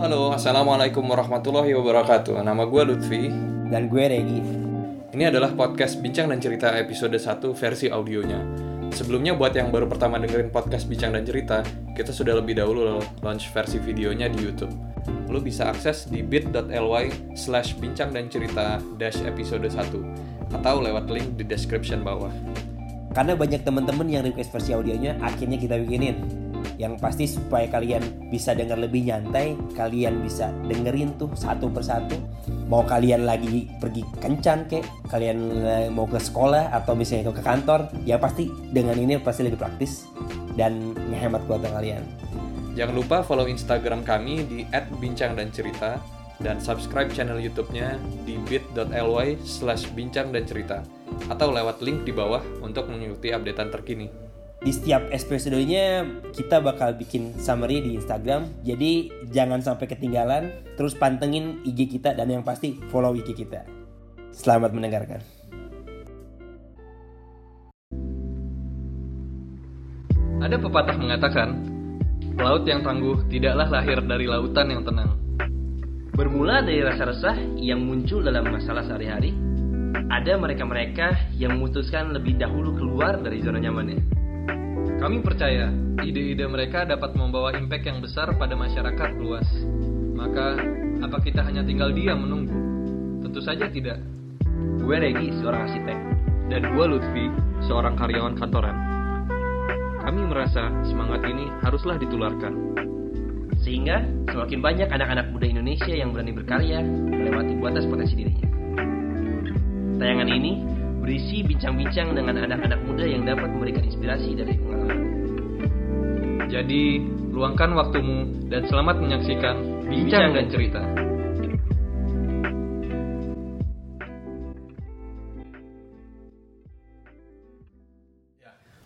Halo. Assalamualaikum warahmatullahi wabarakatuh. Nama gue Lutfi. Dan gue Regi. Ini adalah podcast Bincang dan Cerita episode 1 versi audionya. Sebelumnya buat yang baru pertama dengerin podcast Bincang dan Cerita, kita sudah lebih dahulu launch versi videonya di YouTube. Lo bisa akses di bit.ly slash bincang dan cerita dash episode 1 atau lewat link di description bawah. Karena banyak teman-teman yang request versi audionya, akhirnya kita bikinin. Yang pasti supaya kalian bisa dengar lebih nyantai, kalian bisa dengerin tuh satu persatu. Mau kalian lagi pergi kencan kek, kalian eh, mau ke sekolah atau misalnya ke kantor, ya pasti dengan ini pasti lebih praktis dan ngehemat kuota kalian. Jangan lupa follow Instagram kami di @bincang_dan_cerita dan subscribe channel YouTube-nya di bit.ly slash bincang dan cerita atau lewat link di bawah untuk mengikuti updatean terkini. Di setiap episodenya kita bakal bikin summary di Instagram, jadi jangan sampai ketinggalan. Terus pantengin IG kita dan yang pasti follow IG kita. Selamat mendengarkan. Ada pepatah mengatakan, laut yang tangguh tidaklah lahir dari lautan yang tenang. Bermula dari rasa resah yang muncul dalam masalah sehari-hari, ada mereka-mereka yang memutuskan lebih dahulu keluar dari zona nyamannya. Kami percaya ide-ide mereka dapat membawa impact yang besar pada masyarakat luas. Maka, apa kita hanya tinggal diam menunggu? Tentu saja tidak. Gue Regi, seorang arsitek. Dan gue Lutfi, seorang karyawan kantoran. Kami merasa semangat ini haruslah ditularkan. Sehingga semakin banyak anak-anak muda Indonesia yang berani berkarya melewati batas potensi dirinya. Tayangan ini berisi bincang-bincang dengan anak-anak muda yang dapat memberikan inspirasi dari pengalaman. Jadi, luangkan waktumu dan selamat menyaksikan Bincang dan Cerita.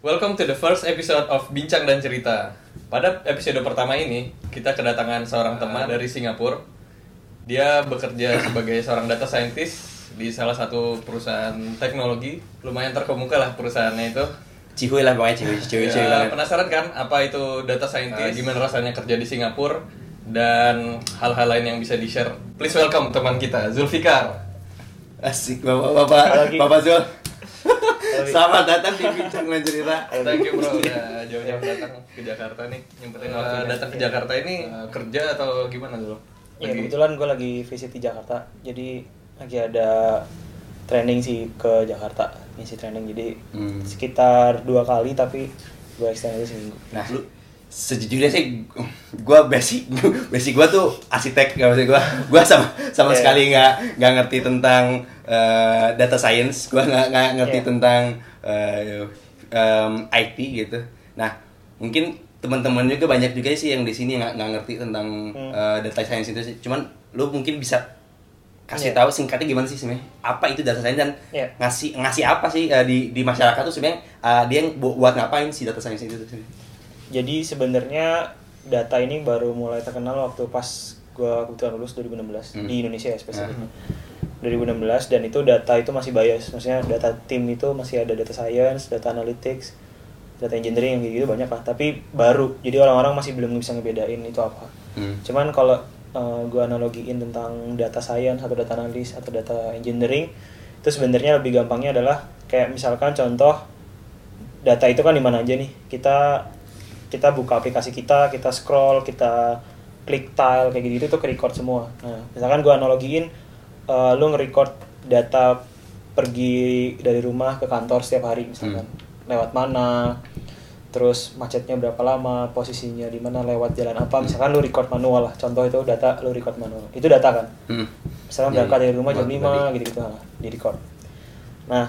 Welcome to the first episode of Bincang dan Cerita. Pada episode pertama ini, kita kedatangan seorang teman dari Singapura. Dia bekerja sebagai seorang data scientist di salah satu perusahaan teknologi. Lumayan terkemuka lah perusahaannya itu. Cihuy lah pokoknya cihuy, cihuy, cihuy Ya, penasaran kan apa itu data scientist? Gimana rasanya kerja di Singapura? Dan hal-hal lain yang bisa di-share. Please welcome teman kita, Zulfikar. Asik bapak-bapak Bapak Zul Selamat datang di Bincang dan Cerita Thank you bro udah jauh-jauh datang ke Jakarta nih. Nyempetin waktu datang ke Jakarta ini kerja atau gimana dulu? Ya kebetulan gue lagi visit di Jakarta, jadi lagi ada training sih ke Jakarta, ngisi training jadi Hmm. sekitar dua kali tapi gue extend aja seminggu. Nah lu Sejujurnya sih gue basic basic gue tuh arsitek gak maksud gue gue sama sama Iya. sekali nggak nggak ngerti tentang eh, data science gue nggak nggak ngerti Iya. tentang eh, em, IT gitu nah mungkin teman-teman juga banyak juga sih yang di sini nggak ngerti tentang Hmm. eh, data science itu sih cuman lu mungkin bisa kasih Iya. tahu singkatnya gimana sih sebenarnya apa itu data science dan Iya. ngasih ngasih apa sih eh, di di masyarakat tuh sebenarnya eh, dia yang bu- buat ngapain sih data science itu? Jadi sebenarnya data ini baru mulai terkenal waktu pas gue kebetulan lulus 2016 Hmm. di Indonesia ya spesifiknya. 2016 dan itu data itu masih bias, maksudnya data tim itu masih ada data science, data analytics, data engineering yang kayak gitu banyak lah. Tapi baru, jadi orang-orang masih belum bisa ngebedain itu apa. Hmm. Cuman kalau gue analogiin tentang data science atau data analis atau data engineering itu sebenarnya lebih gampangnya adalah kayak misalkan contoh data itu kan di mana aja nih? Kita kita buka aplikasi kita kita scroll kita klik tile kayak gitu itu ke record semua. Nah misalkan gue analogiin eh, lu nge-record data pergi dari rumah ke kantor setiap hari misalkan. Lewat mana terus macetnya berapa lama posisinya di mana lewat jalan apa. Misalkan lu record manual lah. Contoh itu data lu record manual. Itu data kan? Hmm. misalkan Iya, berangkat iya. dari rumah jam 5 gitu gitu nah, di record. Nah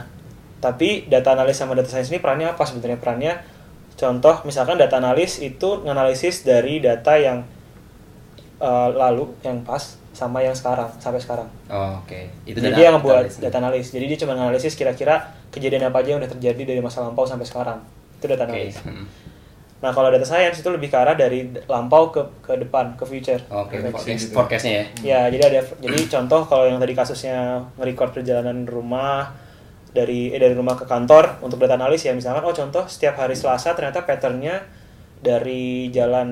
tapi data analis sama data science ini perannya apa sebenarnya? Perannya contoh misalkan data analis itu nganalisis dari data yang eh, lalu yang pas sama yang sekarang sampai sekarang. Oh, Oke. Itu jadi data- dia ngebuat analis. data analis. Jadi dia cuma analisis kira-kira kejadian apa aja yang udah terjadi dari masa lampau sampai sekarang itu data analis hmm. nah kalau data science itu lebih ke arah dari lampau ke ke depan ke future Oke, Ke forecast, gitu. forecastnya ya. Ya, jadi ada jadi contoh kalau yang tadi kasusnya nge-record perjalanan rumah dari eh, dari rumah ke kantor untuk data analis ya misalkan oh contoh setiap hari Selasa ternyata patternnya dari jalan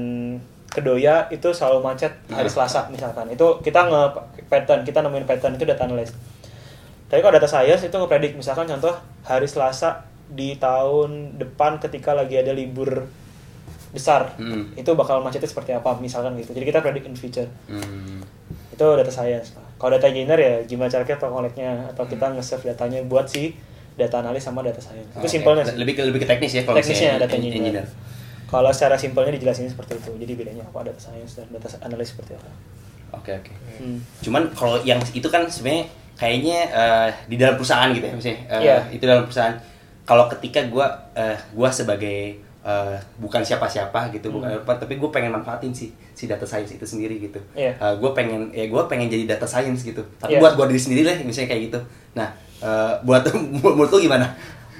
Kedoya itu selalu macet hari Selasa misalkan. Itu kita nge pattern, kita nemuin pattern itu data analyst. Tapi kalau data science itu ngepredik misalkan contoh hari Selasa di tahun depan ketika lagi ada libur besar Hmm. itu bakal macetnya seperti apa misalkan gitu. Jadi kita predict in future Hmm. itu data science kalau data engineer ya gimana cara kita collect-nya atau kita nge-save datanya buat si data analis sama data science itu Oke. simpelnya Lebih ke lebih ke teknis ya kalau teknisnya data en- engineer. kalau secara simpelnya dijelasin seperti itu jadi bedanya apa data science dan data analis seperti apa Oke oke. Hmm. Cuman kalau yang itu kan sebenarnya kayaknya eh, di dalam perusahaan gitu ya misalnya. Eh, Iya. Itu dalam perusahaan. Kalau ketika gua eh, gua sebagai eh, bukan siapa-siapa gitu, bukan apa, tapi gue pengen manfaatin sih si data science itu sendiri gitu. Hmm. Iya. gue pengen ya gue pengen jadi data science gitu. Tapi Iya. buat gue diri sendiri lah misalnya kayak gitu. Nah, eh, buat menurut lu gimana?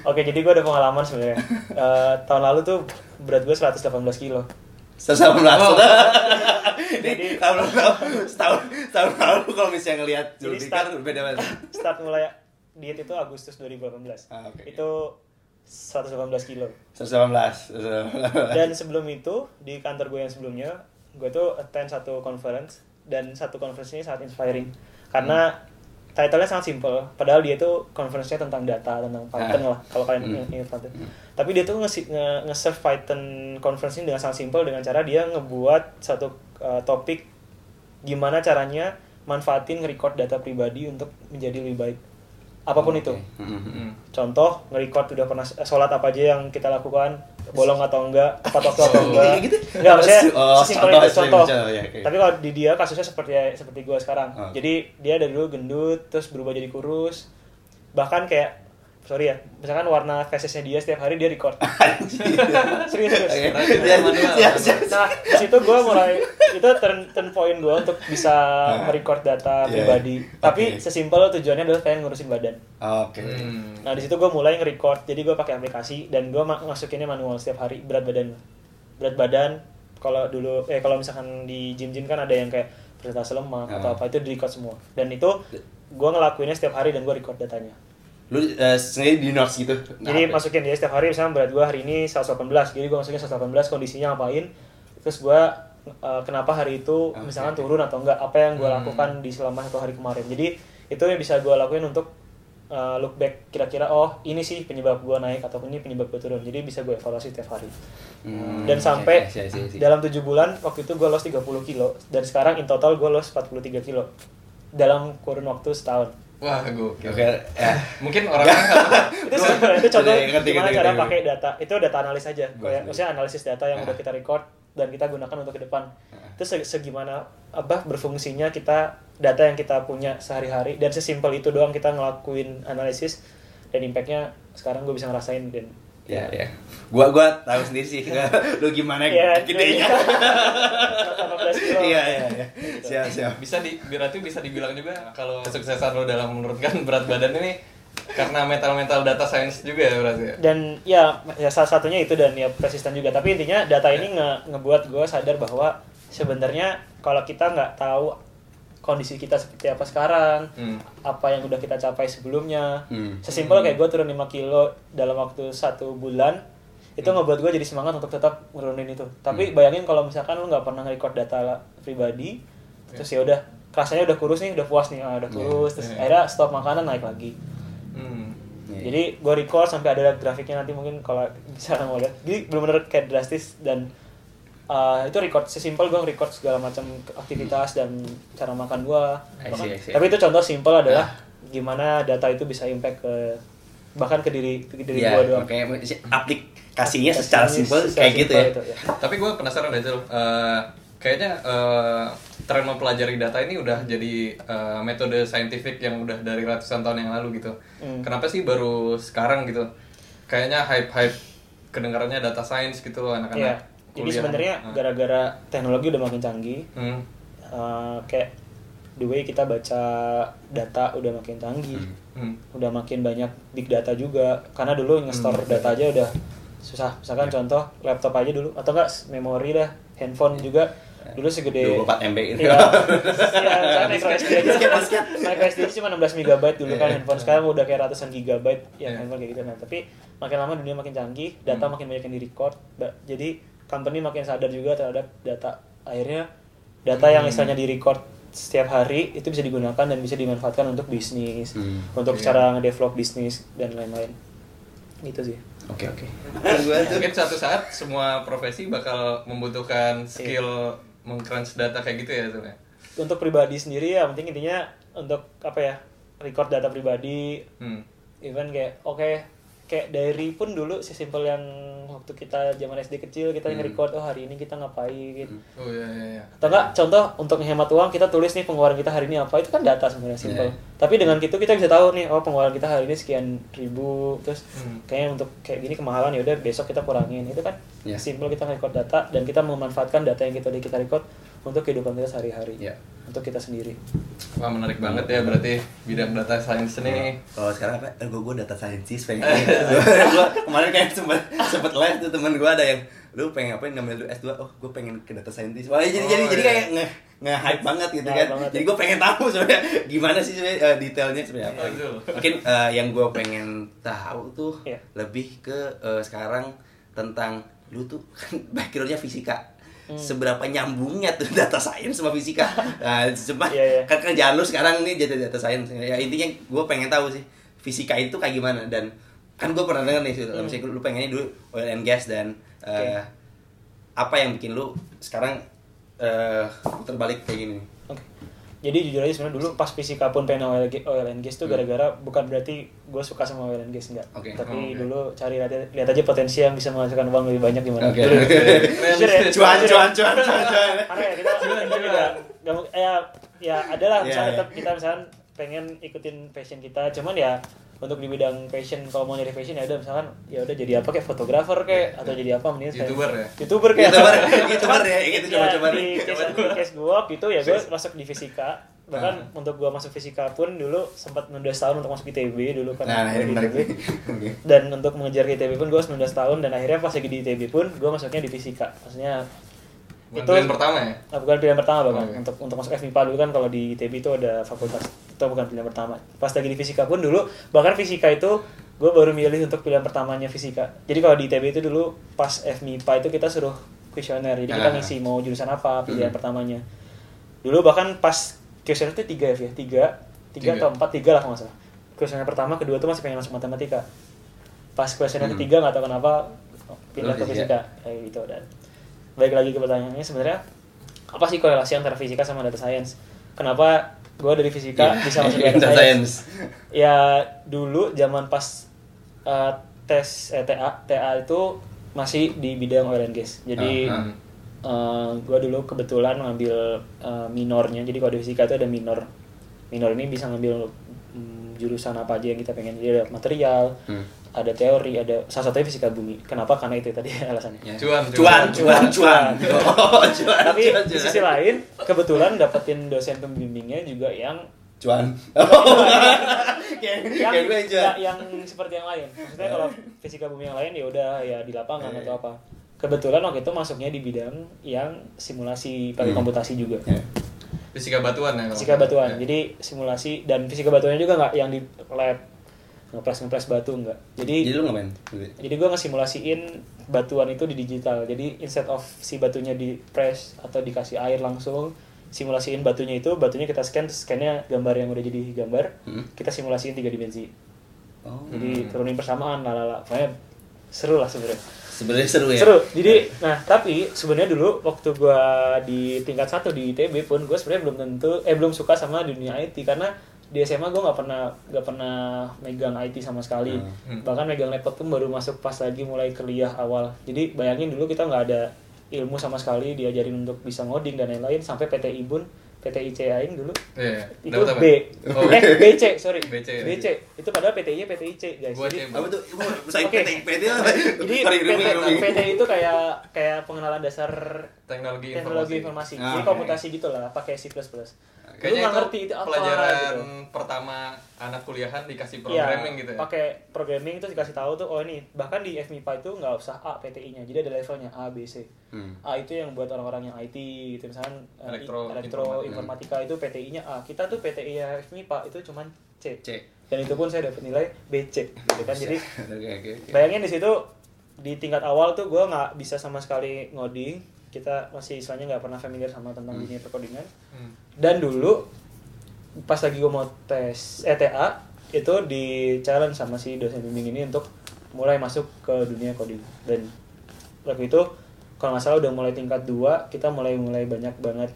oke jadi gue ada pengalaman sebenarnya Eh, tahun lalu tuh berat gue 118 kilo Sesama Oh. Jadi tahun lalu, setahun tahun lalu kalau misalnya ngelihat start- beda banget. start mulai diet itu Agustus 2018 Ah, oke. itu 118 kilo 118. dan sebelum itu di kantor gue yang sebelumnya gue tuh attend satu conference dan satu conference ini sangat inspiring karena title-nya sangat simple padahal dia tuh conference-nya tentang data tentang Python Ah. lah kalau kalian Hmm. ingat Python tapi dia tuh nge- nge- nge-serve Python conference ini dengan sangat simple dengan cara dia ngebuat satu uh, topik gimana caranya manfaatin nge-record data pribadi untuk menjadi lebih baik apa pun itu. Hmm. contoh nge-record udah pernah eh, sholat apa aja yang kita lakukan? Bolong atau enggak? Tepat waktu atau enggak? Gitu? enggak maksudnya Oh, sesimpel contoh, itu contoh. contoh, ya, oke. tapi kalau di dia kasusnya seperti seperti gue sekarang. Oh. jadi dia dari dulu gendut terus berubah jadi kurus. Bahkan kayak sorry ya misalkan warna faces-nya dia setiap hari dia record serius serius Ya. Nah, di situ gue mulai itu turn, turn point gue untuk bisa merecord data Iya. pribadi. Tapi Oke. sesimpel tujuannya adalah pengen ngurusin badan. Oke. Hmm. Nah di situ gue mulai nge-record. Jadi gue pakai aplikasi dan gue ma- masukinnya manual setiap hari berat badan. Berat badan kalau dulu eh kalau misalkan di gym-gym kan ada yang kayak persentase lemak atau Ah. apa itu di record semua. Dan itu gue ngelakuinnya setiap hari dan gue record datanya. Lu eh, sendiri di notes gitu. Jadi Nah, masukin dia setiap hari misalnya berat gue hari ini 118 jadi gue masukin 118 kondisinya ngapain? Terus gue uh, kenapa hari itu Oke, misalkan oke. turun atau enggak? Apa yang gue lakukan di selama satu hari kemarin? Jadi itu yang bisa gue lakuin untuk uh, look back kira-kira oh ini sih penyebab gue naik ataupun ini penyebab gue turun. Jadi bisa gue evaluasi setiap hari. Hmm, dan sampai I see, see, see. dalam tujuh bulan waktu itu gue lost 30 kilo. Dan sekarang in total gue lost 43 kilo. Dalam kurun waktu setahun Wah, gokil. Oke, ya. Mungkin orangnya nggak itu itu contoh Ngerti, gimana ngerti, cara ngerti. pakai data itu data analis aja kayak maksudnya analisis data yang Ah. udah kita record dan kita gunakan untuk ke depan itu se- segimana apa berfungsinya kita data yang kita punya sehari-hari dan sesimpel itu doang kita ngelakuin analisis dan impactnya sekarang gue bisa ngerasain dan Ya, ya. Gua gua tahu sendiri sih lu gimana Iya, gedenya. 18 kilo. Iya, iya, iya. Siap, siap. bisa di berarti bisa dibilang juga kalau kesuksesan lo dalam menurunkan berat badan ini karena mental-mental data science juga ya berarti ya? dan ya, ya salah satunya itu dan ya persisten juga tapi intinya data ini nge ngebuat gue sadar bahwa sebenarnya kalau kita nggak tahu kondisi kita seperti apa sekarang Hmm. apa yang udah kita capai sebelumnya Hmm. sesimpel kayak gue turun 5 kilo dalam waktu satu bulan itu ngebuat gue jadi semangat untuk tetap nurunin itu tapi bayangin kalau misalkan lu nggak pernah nge-record data pribadi terus ya udah rasanya udah kurus nih udah puas nih ah, udah kurus terus Iya. akhirnya stop makanan naik lagi Hmm. Iya. jadi gue record sampai ada grafiknya nanti mungkin kalau misalkan mau lihat jadi benar-benar kayak drastis dan uh, itu record sesimpel gue record segala macam aktivitas dan cara makan gue tapi itu contoh simpel adalah gimana data itu bisa impact ke bahkan ke diri ke diri Iya, gue doang makanya aplikasinya secara simpel kayak gitu ya. itu, ya. Tapi gue penasaran aja, uh, kayaknya uh, tren mempelajari data ini udah jadi uh, metode saintifik yang udah dari ratusan tahun yang lalu gitu. Hmm. Kenapa sih baru sekarang gitu? Kayaknya hype-hype kedengarannya data science gitu loh anak-anak. Iya. Jadi sebenarnya Ah. gara-gara teknologi udah makin canggih, Hmm. uh, kayak the way kita baca data udah makin canggih, Hmm. udah makin banyak big data juga. Karena dulu nge-store data aja udah susah. Misalkan contoh laptop aja dulu atau enggak memori dah, handphone juga dulu segede 24 MB gitu. Iya, iya, misalnya micro SD aja, micro SD cuma 16 megabyte dulu kan handphone sekarang udah kayak ratusan gigabyte ya Iya. handphone kayak gitu nah tapi makin lama dunia makin canggih data makin banyak yang di record jadi company makin sadar juga terhadap data akhirnya data yang istilahnya di record setiap hari itu bisa digunakan dan bisa dimanfaatkan untuk bisnis Hmm, untuk iya. cara ngedevelop bisnis dan lain-lain gitu sih Oke oke. Mungkin suatu saat semua profesi bakal membutuhkan skill meng-crunch data kayak gitu ya tuh ya. untuk pribadi sendiri ya penting intinya untuk apa ya record data pribadi Hmm. even kayak oke kayak diary pun dulu sesimpel yang waktu kita zaman SD kecil kita nge-record oh hari ini kita ngapain? Oh iya iya iya. atau enggak contoh untuk menghemat uang kita tulis nih pengeluaran kita hari ini apa? Itu kan data sebenarnya simple. Tapi dengan itu kita bisa tahu nih oh pengeluaran kita hari ini sekian ribu. Terus Hmm. kayaknya untuk kayak gini kemahalan ya udah besok kita kurangin. Itu kan Iya. simple kita record data dan kita memanfaatkan data yang kita kita record untuk kehidupan kita sehari-hari. Iya. Untuk kita sendiri Wah menarik banget ya berarti bidang data science ini. Kalau sekarang apa? Eh, gue gue data scientist pengen. gue kemarin kayak sempet sempet live tuh teman gue ada yang lu pengen apa namanya lu S2 oh gue pengen ke data scientist wah jadi Oh, jadi jadi iya. kayak nge nge hype banget gitu Nge-hype kan banget, jadi ya. gue pengen tahu sebenarnya gimana sih sebenarnya eh, detailnya sebenarnya apa Betul. mungkin eh, yang gue pengen tahu tuh Iya. lebih ke eh, sekarang tentang lu tuh kan backgroundnya fisika Hmm. seberapa nyambungnya tuh data science sama fisika nah cuma Iya, iya. kan kerjaan lu sekarang nih jadi data science ya intinya gue pengen tahu sih fisika itu kayak gimana dan kan gue pernah dengar nih Hmm. misalnya lu pengennya dulu oil and gas dan eh, apa yang bikin lu sekarang eh terbalik kayak gini. Jadi jujur aja sebenarnya dulu pas fisika pun pengen oil, oil and gas tuh gara-gara bukan berarti gue suka sama oil and gas enggak. Oke. Tapi Oh, oke. dulu cari lihat, lihat aja potensi yang bisa menghasilkan uang lebih banyak gimana. Jujur ya. cuan cuan cuan cuan ya ya ya adalah Iya, misalnya iya. tetap kita misalnya pengen ikutin passion kita, cuman ya untuk di bidang passion kalau mau nyari passion ya udah misalkan ya udah jadi apa kayak fotografer kayak atau jadi apa mending Youtuber ya? youtuber kayak youtuber youtuber ya gitu coba coba di case, di case gue waktu itu ya gue masuk di fisika bahkan Ah. untuk gue masuk fisika pun dulu sempat 19 tahun untuk masuk ITB dulu kan nah ITB. Oke. dan untuk mengejar ITB pun gue 19 tahun dan akhirnya pas lagi di ITB pun gue masuknya di fisika maksudnya Bukan itu pilihan pertama ya? Nah, bukan pilihan pertama bahkan Oke. untuk untuk masuk FMIPA dulu kan kalau di ITB itu ada fakultas itu bukan pilihan pertama pas lagi di fisika pun dulu bahkan fisika itu gue baru milih untuk pilihan pertamanya fisika jadi kalau di ITB itu dulu pas FMIPA itu kita suruh kuesioner jadi kita Ah. ngisi mau jurusan apa pilihan Hmm. pertamanya dulu bahkan pas kuesioner itu tiga ya tiga tiga atau empat tiga lah kalau nggak salah kuesioner pertama kedua tuh masih pengen masuk matematika pas kuesioner Hmm. ketiga nggak tahu kenapa pindah ke fisika. fisika kayak gitu dan balik lagi ke pertanyaannya sebenarnya apa sih korelasi antara fisika sama data science? Kenapa gue dari fisika bisa masuk ke data, science. ya dulu zaman pas uh, tes eh, TA TA itu masih di bidang oil and gas. Jadi Ah, gue dulu kebetulan ngambil uh, minornya. Jadi kalau di fisika itu ada minor. Minor ini bisa ngambil mm, jurusan apa aja yang kita pengen. Jadi ada material Hmm. Ada teori ada salah satunya fisika bumi kenapa karena itu tadi alasannya Ya. Cuan, cuan cuan cuan Oh, cuan tapi cuan, di cuan. sisi lain kebetulan dapetin dosen pembimbingnya juga yang cuan yang cuan nggak yang seperti yang lain maksudnya kalau fisika bumi yang lain ya udah ya di lapangan Eh. atau apa kebetulan waktu itu masuknya di bidang yang simulasi pakai Hmm. komputasi juga Ya. Fisika batuan ya? kalau fisika batuan. Ya. jadi simulasi dan fisika batuannya juga nggak yang di lab ngepres ngepres batu enggak. Jadi jadi lu ngapain jadi gue ngesimulasiin batuan itu di digital. Jadi instead of si batunya di press atau dikasih air langsung simulasiin batunya itu batunya kita scan scannya gambar yang udah jadi gambar Hmm. kita simulasiin tiga dimensi. Oh. Jadi turunin persamaan lalala. Pokoknya seru lah sebenarnya. Sebenarnya seru ya? Seru. Jadi nah tapi sebenarnya dulu waktu gua di tingkat satu di ITB pun gue sebenarnya belum tentu eh belum suka sama dunia IT karena di SMA gue nggak pernah nggak pernah megang IT sama sekali Hmm. bahkan megang laptop pun baru masuk pas lagi mulai kuliah awal jadi bayangin dulu kita nggak ada ilmu sama sekali diajarin untuk bisa ngoding dan lain-lain sampai PTI pun PTI Aing dulu Iya, itu? B Oh. eh BC sorry BC, BC itu padahal PTI nya PTI C guys jadi apa tuh saya Oke. PT PT jadi PT. PT itu kayak kayak pengenalan dasar Teknologi teknologi informasi. informasi. Ah, Jadi komputasi gitu lah, pakai C++. Kayaknya itu ngerti itu apa pelajaran gitu. pertama anak kuliahan dikasih Iya, programming gitu ya? pakai programming itu dikasih tahu tuh oh ini bahkan di FMIPA itu nggak usah A PTI-nya, jadi ada levelnya A B C. Hmm. A itu yang buat orang-orang yang IT gitu misalkan eh, Elektro- elektro informatika. informatika itu PTI-nya A. Kita tuh PTI ya FMIPA itu cuman C. C Dan itu pun saya dapat nilai BC gitu kan. Jadi oke oke oke bayangin di situ di tingkat awal tuh gue nggak bisa sama sekali ngoding kita masih istilahnya nggak pernah familiar sama tentang dunia perkodingan. Hmm. dan dulu pas lagi gue mau tes ETA itu di challenge sama si dosen bimbing ini untuk mulai masuk ke dunia coding. Dan waktu itu kalau nggak salah udah mulai tingkat 2 kita mulai mulai banyak banget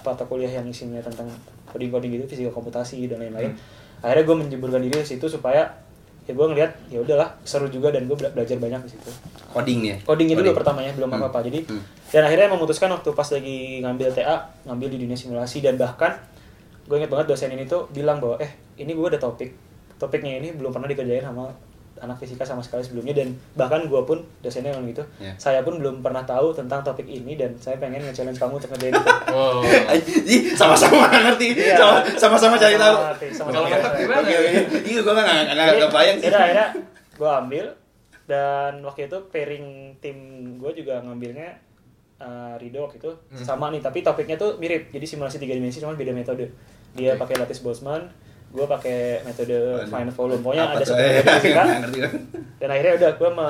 mata kuliah yang isinya tentang coding coding gitu fisika komputasi dan lain-lain. Akhirnya gue menjeburkan diri di situ supaya ya gue ngeliat ya udahlah seru juga dan gue bela- belajar banyak di situ Coding ya. coding itu dulu pertamanya belum Hmm. apa apa jadi Hmm. dan akhirnya memutuskan waktu pas lagi ngambil TA ngambil di dunia simulasi dan bahkan gue inget banget dosen ini tuh bilang bahwa eh ini gue ada topik topiknya ini belum pernah dikerjain sama anak fisika sama sekali sebelumnya dan bahkan gue pun dosennya bilang gitu Ya. saya pun belum pernah tahu tentang topik ini dan saya pengen nge-challenge kamu untuk ngerjain itu Wow. Ih, sama-sama ngerti. Iya. Sama- Sama-sama cari tahu. Sama-sama ngerti, gimana? Iya, gua nggak nggak kebayang sih. akhirnya gue ambil dan waktu itu pairing tim gue juga ngambilnya uh, Rido waktu itu Hmm. sama nih tapi topiknya tuh mirip jadi simulasi tiga dimensi cuma beda metode dia Oke. pakai lattice Boltzmann gue pakai metode fine volume. Pokoknya Apa ada satu metode ngerti gua. dan akhirnya udah gue me,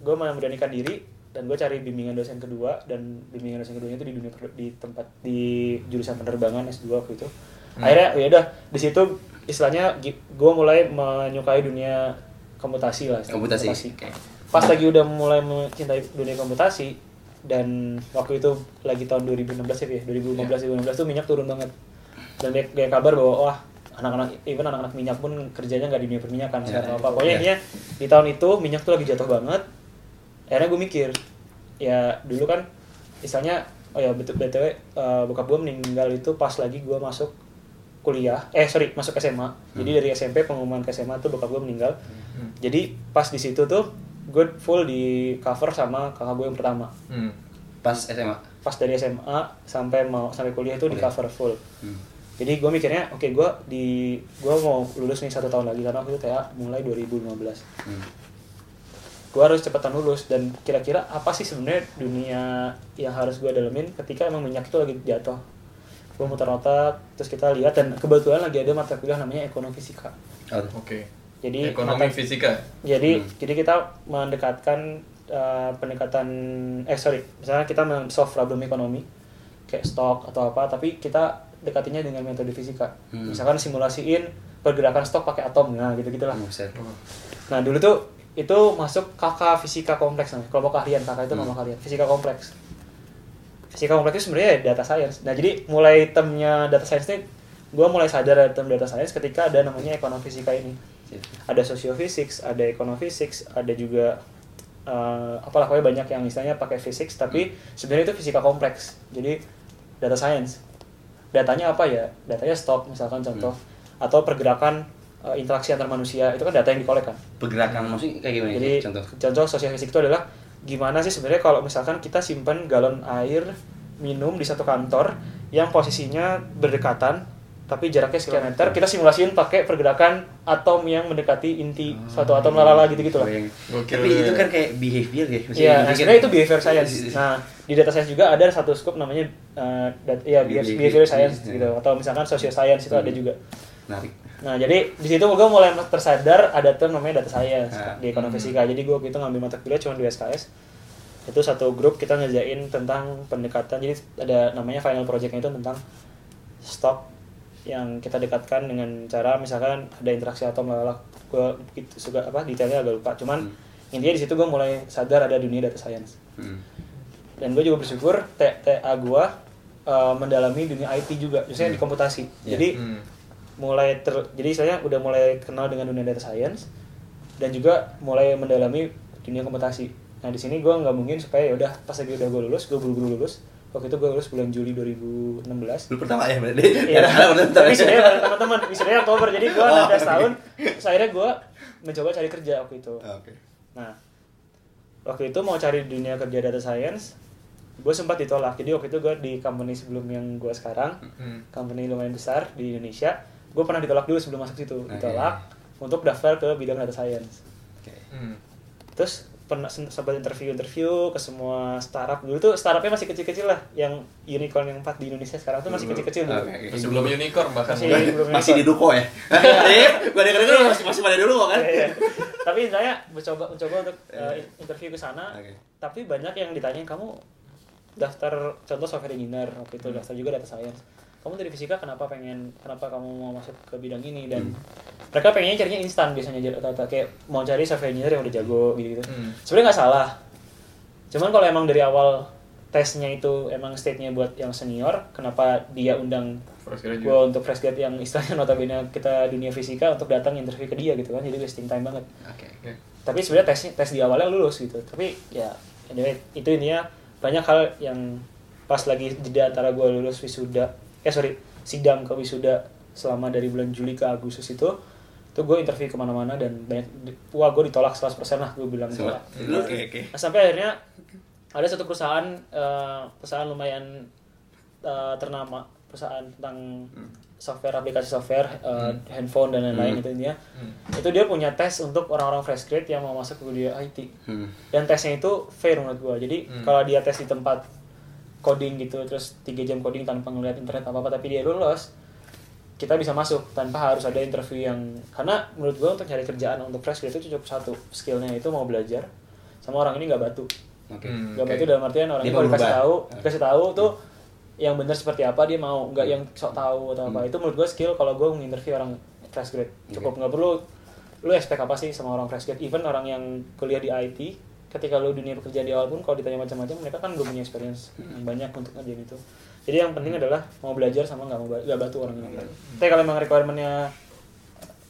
gue memberanikan diri dan gue cari bimbingan dosen kedua. Dan bimbingan dosen keduanya itu di dunia di tempat di jurusan penerbangan S2 waktu itu. Akhirnya ya udah di situ istilahnya gue mulai menyukai dunia komputasi lah. Istilah Komputasi. Oke. pas lagi udah mulai mencintai dunia komputasi dan waktu itu lagi tahun 2016 ya 2015 2016 tuh minyak turun banget. Dan kayak kabar bahwa wah anak-anak even anak-anak minyak pun kerjanya nggak di dunia perminyakan Ya, atau ya. apa pokoknya Ya. intinya di tahun itu minyak tuh lagi jatuh banget akhirnya gue mikir ya dulu kan misalnya oh ya betul btw eh, bokap gue meninggal itu pas lagi gue masuk kuliah eh sorry masuk SMA jadi dari SMP pengumuman ke SMA tuh bokap gue meninggal jadi pas di situ tuh gue full di cover sama kakak gue yang pertama Hmm. Pas SMA. pas dari SMA sampai mau sampai kuliah itu di cover full Hmm. Jadi gue mikirnya oke gue di gue mau lulus nih satu tahun lagi karena waktu itu TA mulai 2015 Hmm. gue harus cepetan lulus dan kira-kira apa sih sebenarnya dunia yang harus gue dalemin ketika emang minyak itu lagi jatuh gue muter otak terus kita lihat dan kebetulan lagi ada mata kuliah namanya ekonomi fisika Oh. Oke. jadi Ekonomi mata- fisika. jadi Hmm. jadi kita mendekatkan uh, pendekatan eh sorry misalnya kita solve problem ekonomi kayak stok atau apa tapi kita dekatinya dengan metode fisika Hmm. misalkan simulasiin pergerakan stok pakai atom nah gitu gitulah Buset. nah dulu tuh itu masuk kakak fisika kompleks namanya kelompok keahlian kakak itu Hmm. nama kalian fisika kompleks fisika kompleks itu sebenarnya data science nah jadi mulai termnya data science ini gue mulai sadar ada term data science ketika ada namanya ekonomi fisika ini ada sociophysics, ada economophysics, ada juga eh, apalah pokoknya banyak yang misalnya pakai physics tapi sebenarnya itu fisika kompleks. Jadi data science. Datanya apa ya? Datanya stok misalkan contoh atau pergerakan eh, interaksi antar manusia itu kan data yang dikolek kan. Pergerakan maksudnya kayak gimana? Jadi contoh. contoh sosiofisik itu adalah gimana sih sebenarnya kalau misalkan kita simpan galon air minum di satu kantor yang posisinya berdekatan tapi jaraknya sekian meter kita simulasiin pakai pergerakan atom yang mendekati inti suatu atom lalala gitu gitu lah. Tapi itu kan kayak behavior ya. Iya, nah sebenarnya itu behavior science. Nah, di data science juga ada satu scope namanya uh, dat- ya behavior, behavior science Iya. gitu atau misalkan social science itu ada juga. Menarik. Nah, jadi di situ gue mulai tersadar ada term namanya data science Ah. di ekonomi fisika. Jadi gue waktu itu ngambil mata kuliah cuma di SKS. Itu satu grup kita ngerjain tentang pendekatan. Jadi ada namanya final projectnya itu tentang stok yang kita dekatkan dengan cara misalkan ada interaksi atom lalala. Gue gitu suka apa detailnya agak lupa. Cuman intinya di situ gue mulai sadar ada dunia data science. Hmm. Dan gue juga bersyukur T- TA gue uh, mendalami dunia IT juga, misalnya di komputasi. Iya. Jadi Hmm. mulai ter jadi saya udah mulai kenal dengan dunia data science dan juga mulai mendalami dunia komputasi nah di sini gue nggak mungkin supaya ya udah pas lagi udah gue lulus gue buru-buru lulus waktu itu gue lulus bulan Juli 2016 Lu pertama ya berarti. Iya, Ya, tapi sebenarnya bareng teman-teman sebenarnya Oktober jadi gue Oh, 16 oke. tahun terus akhirnya gue mencoba cari kerja waktu itu Oh, Oke. Nah, waktu itu mau cari dunia kerja data science, gue sempat ditolak. Jadi waktu itu gue di company sebelum yang gue sekarang, Hmm. company lumayan besar di Indonesia, gue pernah ditolak dulu sebelum masuk situ, Oke. ditolak untuk daftar ke bidang data science. Oke. Hmm. Terus pernah sem- sempat interview-interview ke semua startup dulu tuh startupnya masih kecil-kecil lah, yang unicorn yang empat di Indonesia sekarang tuh masih kecil-kecil dulu. Oke, oke. Sebelum unicorn bahkan Masih belum Masih di unicorn. Duko ya? Gua denger denger masih masih pada dulu kan? Iya, iya. Tapi saya mencoba mencoba untuk uh, interview ke sana. Oke. Tapi banyak yang ditanyain kamu daftar contoh software engineer waktu itu daftar juga data science kamu dari fisika kenapa pengen kenapa kamu mau masuk ke bidang ini? Dan mereka pengennya carinya instan biasanya jadi rata-rata kayak mau cari software engineer yang udah jago gitu gitu Hmm. sebenarnya nggak salah. Cuman kalau emang dari awal tesnya itu emang state-nya buat yang senior kenapa dia undang gue untuk fresh grad yang istilahnya notabene kita dunia fisika untuk datang interview ke dia gitu kan. Jadi wasting time banget. Oke. Oke. tapi sebenarnya tesnya tes di awalnya lulus gitu. Tapi ya anyway itu intinya banyak hal yang pas lagi jeda antara gue lulus wisuda eh sorry sidang ke wisuda selama dari bulan Juli ke Agustus itu tuh gue interview ke mana-mana dan banyak wah gue ditolak 100% lah gue bilang ditolak. Oke oke. Nah, sampai akhirnya ada satu perusahaan eh, perusahaan lumayan eh, ternama perusahaan tentang software aplikasi software eh, handphone dan lain-lain itu intinya. Itu dia punya tes untuk orang-orang fresh grade yang mau masuk ke dunia IT Hmm. dan tesnya itu fair menurut gua. Jadi kalau dia tes di tempat coding gitu terus tiga jam coding tanpa ngeliat internet apa apa tapi dia lulus kita bisa masuk tanpa harus ada interview yang karena menurut gua untuk cari kerjaan untuk fresh grade itu cukup satu skillnya itu mau belajar sama orang ini nggak batu Oke. Hmm, Gak oke. batu dalam artian orang Dia ini kalau mau dikasih tahu, dikasih tahu tuh yang benar seperti apa dia mau, nggak yang sok tahu atau apa. Itu menurut gue skill kalau gue menginterview orang fresh grade. Cukup nggak perlu lu expect apa sih sama orang fresh grade. Even orang yang kuliah di IT, ketika lu dunia pekerjaan di awal pun kalau ditanya macam-macam mereka kan belum punya experience yang banyak untuk ngerjain itu. Jadi yang penting adalah mau belajar sama nggak mau nggak batu orang ini. Tapi kalau memang requirementnya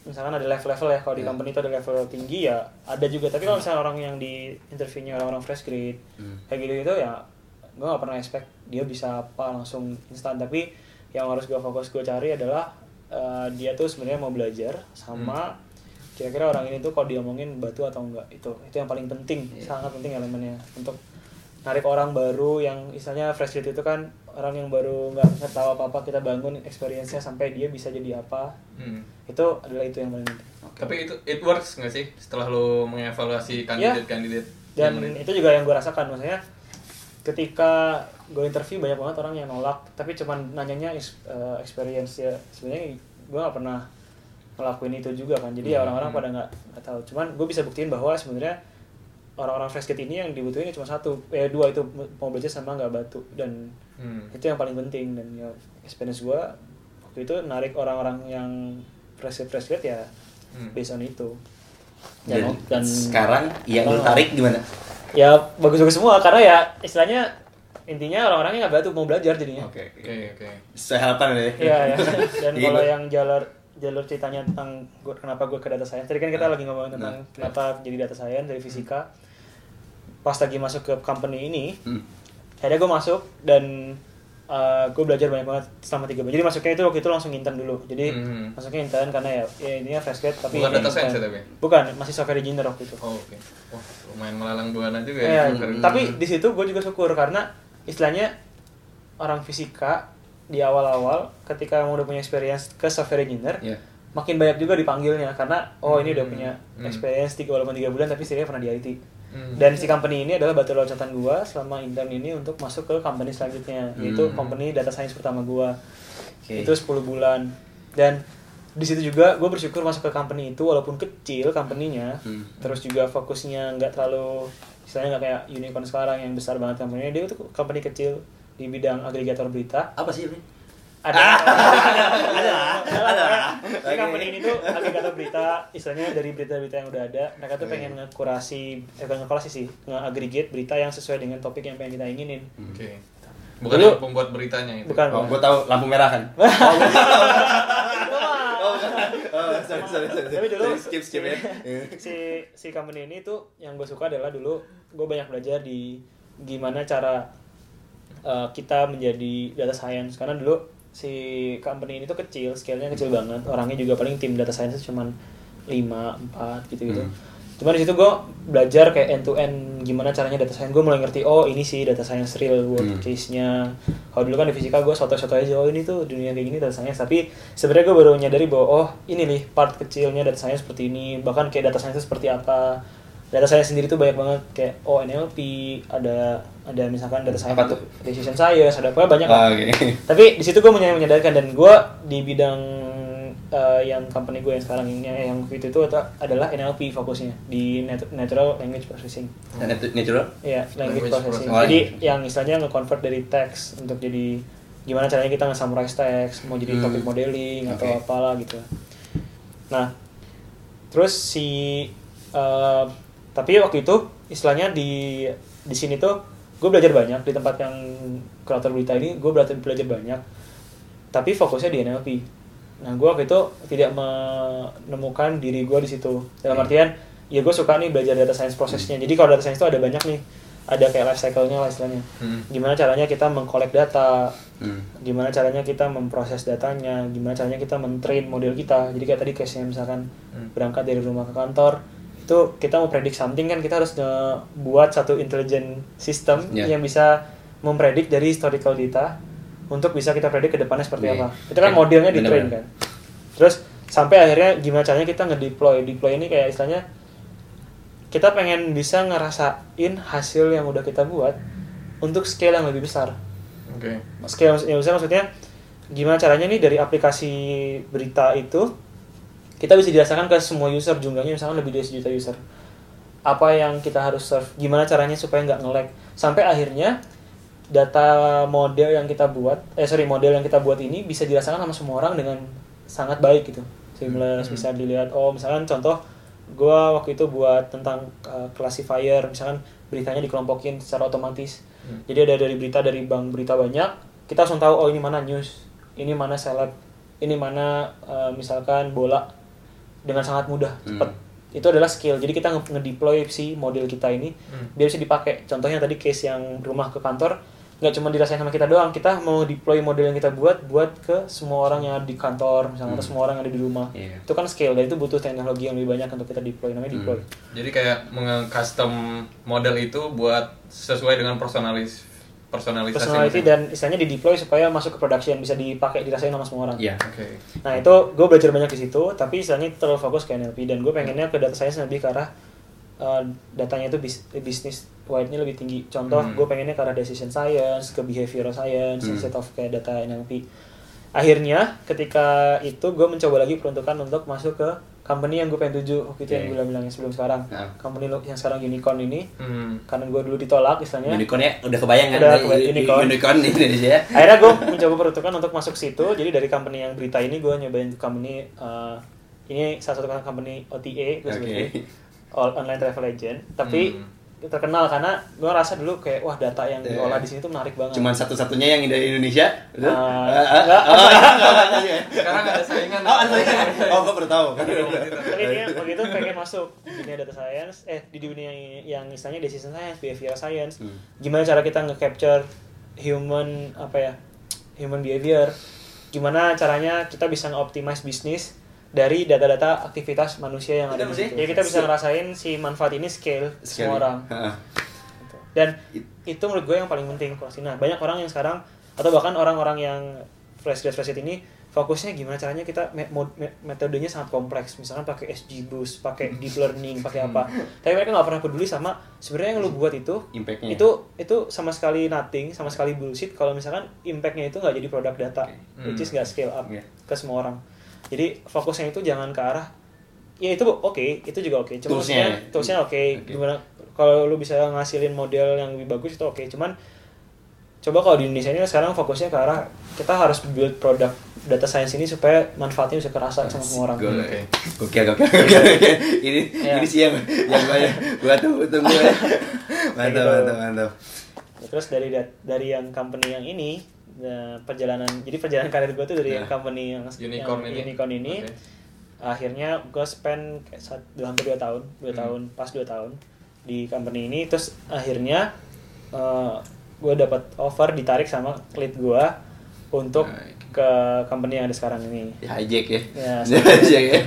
misalkan ada level-level ya kalau di company itu ada level tinggi ya ada juga. Tapi kalau misalnya orang yang di interviewnya orang-orang fresh grade kayak gitu gitu ya gue gak pernah expect dia bisa apa langsung instan. Tapi yang harus gue fokus gue cari adalah eh, dia tuh sebenarnya mau belajar sama kira-kira orang ini tuh kalau diomongin batu atau enggak itu itu yang paling penting sangat penting elemennya untuk narik orang baru yang misalnya fresh grade itu kan orang yang baru nggak nggak tahu apa apa kita bangun experience-nya sampai dia bisa jadi apa. Hmm. itu adalah itu yang paling penting. Tapi itu it works nggak sih setelah lo mengevaluasi kandidat-kandidat? dan yang itu juga yang gue rasakan maksudnya ketika gue interview banyak banget orang yang nolak tapi cuman nanyanya is- eh, experience ya sebenarnya gue nggak pernah ngelakuin itu juga kan jadi ya orang-orang pada nggak nggak tahu cuman gue bisa buktiin bahwa sebenarnya orang-orang fresh ini yang dibutuhin cuma satu eh dua itu mau belajar sama nggak batu dan Hmm. itu yang paling penting dan ya experience gue waktu itu narik orang-orang yang fresh grade fresh grade ya Hmm. based on itu Dan, dan, dan sekarang yang lu Oh. tarik gimana? ya bagus-bagus semua karena ya istilahnya intinya orang-orangnya nggak batu mau belajar jadinya Oke Oke oke. Seharapan ya. iya ya dan Jadi kalau yang jalur jalur ceritanya tentang gua, kenapa gue ke data science tadi kan kita lagi ngomongin tentang Nah, kenapa jadi data science dari fisika pas lagi masuk ke company ini Hmm. akhirnya gue masuk dan gue belajar banyak banget selama tiga bulan jadi masuknya itu waktu itu langsung intern dulu jadi Hmm. masuknya intern karena ya, ya intinya fresh grade tapi Bukan data science ya tapi? bukan masih software engineer waktu itu Oh, oke. Wah, lumayan melalang buana juga ya. Hmm. tapi di situ gue juga syukur karena istilahnya orang fisika di awal-awal ketika mau udah punya experience ke software engineer, Iya. makin banyak juga dipanggilnya karena oh ini udah Hmm. punya Hmm. experience tiga walaupun tiga bulan tapi setidaknya pernah di IT. Hmm. Dan si company ini adalah batu loncatan gua selama intern ini untuk masuk ke company selanjutnya, yaitu Hmm. company data science pertama gua. Oke. Itu 10 bulan. Dan di situ juga gue bersyukur masuk ke company itu walaupun kecil company-nya, Hmm. terus juga fokusnya nggak terlalu istilahnya nggak kayak unicorn sekarang yang besar banget company dia itu company kecil di bidang agregator berita Apa sih ini? ada ada ada Oke. Jadi company ini tuh agregator berita istilahnya dari berita-berita yang udah ada mereka tuh pengen ngekurasi eh bukan ngekurasi sih nge-aggregate berita yang sesuai dengan topik yang pengen kita inginin Oke. Bukan Dulu- yang pembuat beritanya itu. bukan Oh, bukan. gue tahu lampu merah kan. Oh, Oh, sorry, sorry, sorry. Tapi dulu skip skip ya. si si company ini tuh yang gue suka adalah dulu gue banyak belajar di gimana cara uh, kita menjadi data science karena dulu si company ini tuh kecil, scale-nya kecil banget. Orangnya juga paling tim data science cuman 5, 4 gitu-gitu. Cuman di situ gue belajar kayak end to end gimana caranya data science. Gue mulai ngerti oh ini sih data science real world case-nya. Kalau dulu kan di fisika gue soto-soto aja oh ini tuh dunia kayak gini data science. Tapi sebenarnya gue baru nyadari bahwa oh ini nih part kecilnya data science seperti ini. Bahkan kayak data science seperti apa. Data science sendiri tuh banyak banget kayak oh NLP, ada ada misalkan data Apa tuh? decision science, ada apa banyak. Ah, Oke. Tapi di situ gue menyadarkan dan gue di bidang eh, yang company gue yang sekarang ini yang waktu itu itu adalah NLP fokusnya di nat- natural language processing natural? ya language, Language processing processing. jadi yang istilahnya nge-convert dari teks untuk jadi gimana caranya kita nge-summarize teks mau jadi Hmm. topic modeling atau Oke. apalah gitu nah terus si eh, tapi waktu itu istilahnya di di sini tuh gue belajar banyak. Di tempat yang kreator berita ini gue belajar belajar banyak. Tapi fokusnya di NLP nah gue waktu itu tidak menemukan diri gue di situ. Dalam artian ya gue suka nih belajar data science prosesnya. Jadi kalau data science itu ada banyak nih. Ada kayak life cycle-nya lah istilahnya. Hmm. gimana caranya kita mengkolek data? Hmm. gimana caranya kita memproses datanya? Gimana caranya kita mentrain model kita? Jadi kayak tadi case-nya misalkan Hmm. berangkat dari rumah ke kantor itu kita mau predik something kan kita harus buat satu intelligent system Ya. yang bisa mempredik dari historical data untuk bisa kita predik ke depannya seperti Iya. apa itu kan modelnya di train kan terus sampai akhirnya gimana caranya kita ngedeploy deploy ini kayak istilahnya kita pengen bisa ngerasain hasil yang udah kita buat untuk scale yang lebih besar Oke. scale yang besar maksudnya gimana caranya nih dari aplikasi berita itu kita bisa dirasakan ke semua user jumlahnya misalkan lebih dari sejuta user. Apa yang kita harus serve? Gimana caranya supaya nggak nge-lag? Sampai akhirnya data model yang kita buat eh sorry model yang kita buat ini bisa dirasakan sama semua orang dengan sangat baik gitu. Seamless bisa dilihat oh misalkan contoh gua waktu itu buat tentang uh, classifier misalkan beritanya dikelompokin secara otomatis. Jadi ada dari berita dari bank berita banyak kita langsung tahu oh ini mana news ini mana seleb ini mana uh, misalkan bola dengan sangat mudah cepat. Itu adalah skill. Jadi kita nge- ngedeploy si model kita ini biar bisa dipakai. Contohnya tadi case yang rumah ke kantor nggak cuma dirasain sama kita doang. Kita mau deploy model yang kita buat buat ke semua orang yang ada di kantor misalnya atau semua orang yang ada di rumah. Iya. itu kan scale dan itu butuh teknologi yang lebih banyak untuk kita deploy namanya deploy. Jadi kayak meng-custom model itu buat sesuai dengan personalis personalisasi. personality masing- dan istilahnya di deploy supaya masuk ke production bisa dipakai dirasain sama semua orang Iya. Oke. Nah itu gue belajar banyak di situ, tapi istilahnya terlalu fokus ke NLP dan gue pengennya ke data science lebih ke arah uh, datanya itu bis, bisnis wide-nya lebih tinggi. Contoh, Hmm. gue pengennya ke arah decision science, ke behavioral science, Hmm. instead of kayak data NLP. Akhirnya ketika itu gue mencoba lagi peruntukan untuk masuk ke company yang gue pengen tuju waktu itu yang gue bilang yang sebelum sekarang. Nah. Company yang sekarang unicorn ini, Hmm. karena gue dulu ditolak istilahnya. Unicorn ya udah kebayang kan? Udah kebayang, unicorn. Unicorn di Indonesia ya. akhirnya gue mencoba peruntukan untuk masuk situ jadi dari company yang berita ini gue nyobain company uh, ini salah satu company OTA gue sebutnya all online travel agent tapi Hmm. Terkenal karena gue rasa dulu kayak wah data yang Iya. diolah di sini tuh menarik banget Cuman satu-satunya yang dari Indonesia. Betul? Ah, Ah, ah, enggak. oh, iya, enggak, iya. Sekarang ada saingan. Oh, ada saingan. Oh, gua baru tahu. tapi dia waktu itu pengen masuk di dunia data science eh di dunia yang istilahnya decision science behavioral science Hmm. gimana cara kita nge-capture human apa ya human behavior gimana caranya kita bisa nge-optimize bisnis dari data-data aktivitas manusia yang ada di situ. Jadi kita bisa ngerasain si manfaat ini scale semua orang. Gitu. Dan itu menurut gue yang paling penting. Nah, banyak orang yang sekarang atau bahkan orang-orang yang fresh grad fresh ini fokusnya gimana caranya kita metodenya sangat kompleks misalkan pakai SGBoost pakai deep learning pakai apa tapi mereka nggak pernah peduli sama sebenarnya yang lu buat itu Impact-nya. itu itu sama sekali nothing sama sekali bullshit kalau misalkan impactnya itu nggak jadi produk data which is nggak scale up Iya. ke semua orang jadi fokusnya itu jangan ke arah ya itu oke itu juga oke cuma Toolsnya maksudnya ya? toolsnya oke Oke. gimana kalau lu bisa ngasilin model yang lebih bagus itu oke cuman coba kalau di Indonesia ini sekarang fokusnya ke arah kita harus build produk data science ini supaya manfaatnya bisa kerasa sama semua orang Gokil, Oke. gokil, gokil, gokil. ini Iya. ini sih yang yang gua gua tunggu tunggu ya. Mantap, mantap, mantap. terus dari dari yang company yang ini nah, perjalanan jadi perjalanan karir gue tuh dari yang Nah. company yang Unicorn yang ini. unicorn ini Oke. akhirnya gue spend kayak saat, hampir dua tahun dua Hmm. tahun pas dua tahun di company ini terus akhirnya gue dapat offer ditarik sama lead gue untuk Baik. ke company yang ada sekarang ini Ya hijack ya. Ya, hijack ya.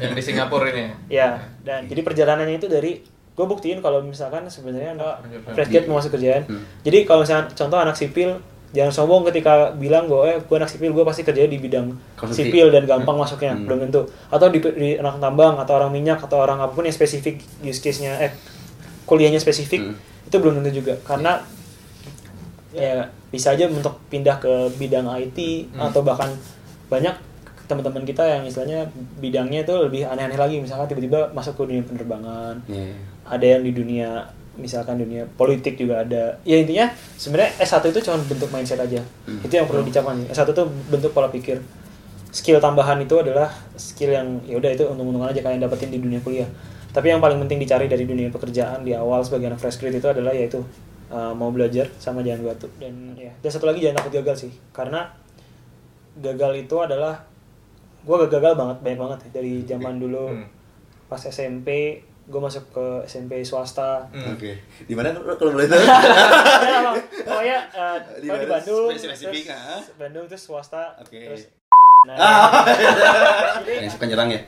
Yang di Singapura ini. ya dan jadi perjalanannya itu dari gue buktiin kalau misalkan sebenarnya anak Lanjut, fresh grad mau masuk kerjaan Hmm. jadi kalau misalkan contoh anak sipil jangan sombong ketika bilang bahwa eh gue anak sipil gue pasti kerja di bidang sipil dan gampang masuknya Hmm. belum tentu atau di, di anak tambang atau orang minyak atau orang apa pun yang spesifik use case nya eh kuliahnya spesifik Hmm. itu belum tentu juga karena ya bisa aja untuk pindah ke bidang IT Hmm. atau bahkan banyak teman-teman kita yang istilahnya bidangnya itu lebih aneh-aneh lagi misalkan tiba-tiba masuk ke dunia penerbangan Iya. ada yang di dunia misalkan dunia politik juga ada. Ya intinya sebenarnya S1 itu cuma bentuk mindset aja. Itu yang perlu dicapai. S1 itu bentuk pola pikir. Skill tambahan itu adalah skill yang ya udah itu untung-untungan aja kalian dapetin di dunia kuliah. Tapi yang paling penting dicari dari dunia pekerjaan di awal sebagai anak fresh grade itu adalah yaitu uh, mau belajar sama jangan batu. Dan ya dan satu lagi jangan takut gagal sih. Karena gagal itu adalah gua gagal banget banyak banget ya, dari zaman dulu Hmm. pas SMP gue masuk ke SMP swasta Hmm. Oke. Di mana kalau kalau boleh tahu? Ya, Bang. pokoknya uh, Di di? Bandung Spesifik, terus ah. Bandung terus swasta Oke. terus nah Ah. Yang suka nyerang ya?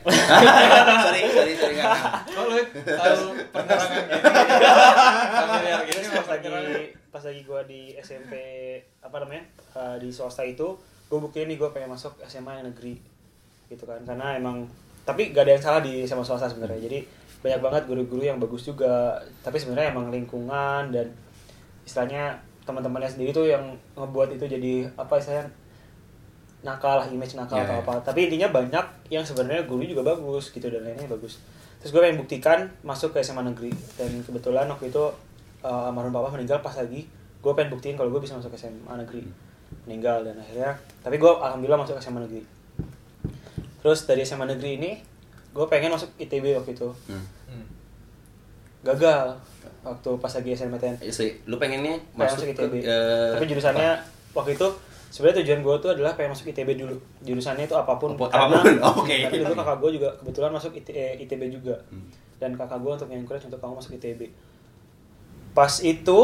sorry, sorry, sorry. nggak. Oh, lu tahu penerangan gini. Pas lagi pas lagi gue di SMP apa namanya uh, di swasta itu gue buktiin nih gue pengen masuk SMA yang negeri gitu kan karena emang tapi gak ada yang salah di SMA swasta sebenarnya jadi banyak banget guru-guru yang bagus juga. Tapi sebenarnya emang lingkungan dan istilahnya teman-temannya sendiri tuh yang ngebuat itu jadi apa istilahnya nakal lah image nakal Ya, atau ya. apa. Tapi intinya banyak yang sebenarnya guru juga bagus gitu dan lainnya bagus. Terus gue pengen buktikan masuk ke SMA negeri. Dan kebetulan waktu itu uh, almarhum papa meninggal pas lagi gue pengen buktiin kalau gue bisa masuk ke SMA negeri. Meninggal dan akhirnya tapi gue alhamdulillah masuk ke SMA negeri. Terus dari SMA negeri ini gue pengen masuk ITB waktu itu. Hmm. Hmm. gagal waktu pas lagi SNMPTN Eh, sorry, lu pengennya pengen masuk masuk ke ITB eh, tapi jurusannya waktu itu sebenarnya tujuan gue tuh adalah pengen masuk ITB dulu. Jurusannya itu apa pun. Apa- karena apa pun, oke. tapi dulu kakak gue juga kebetulan masuk IT, eh, ITB juga. Hmm. dan kakak gue untuk encourage untuk kamu masuk ITB pas itu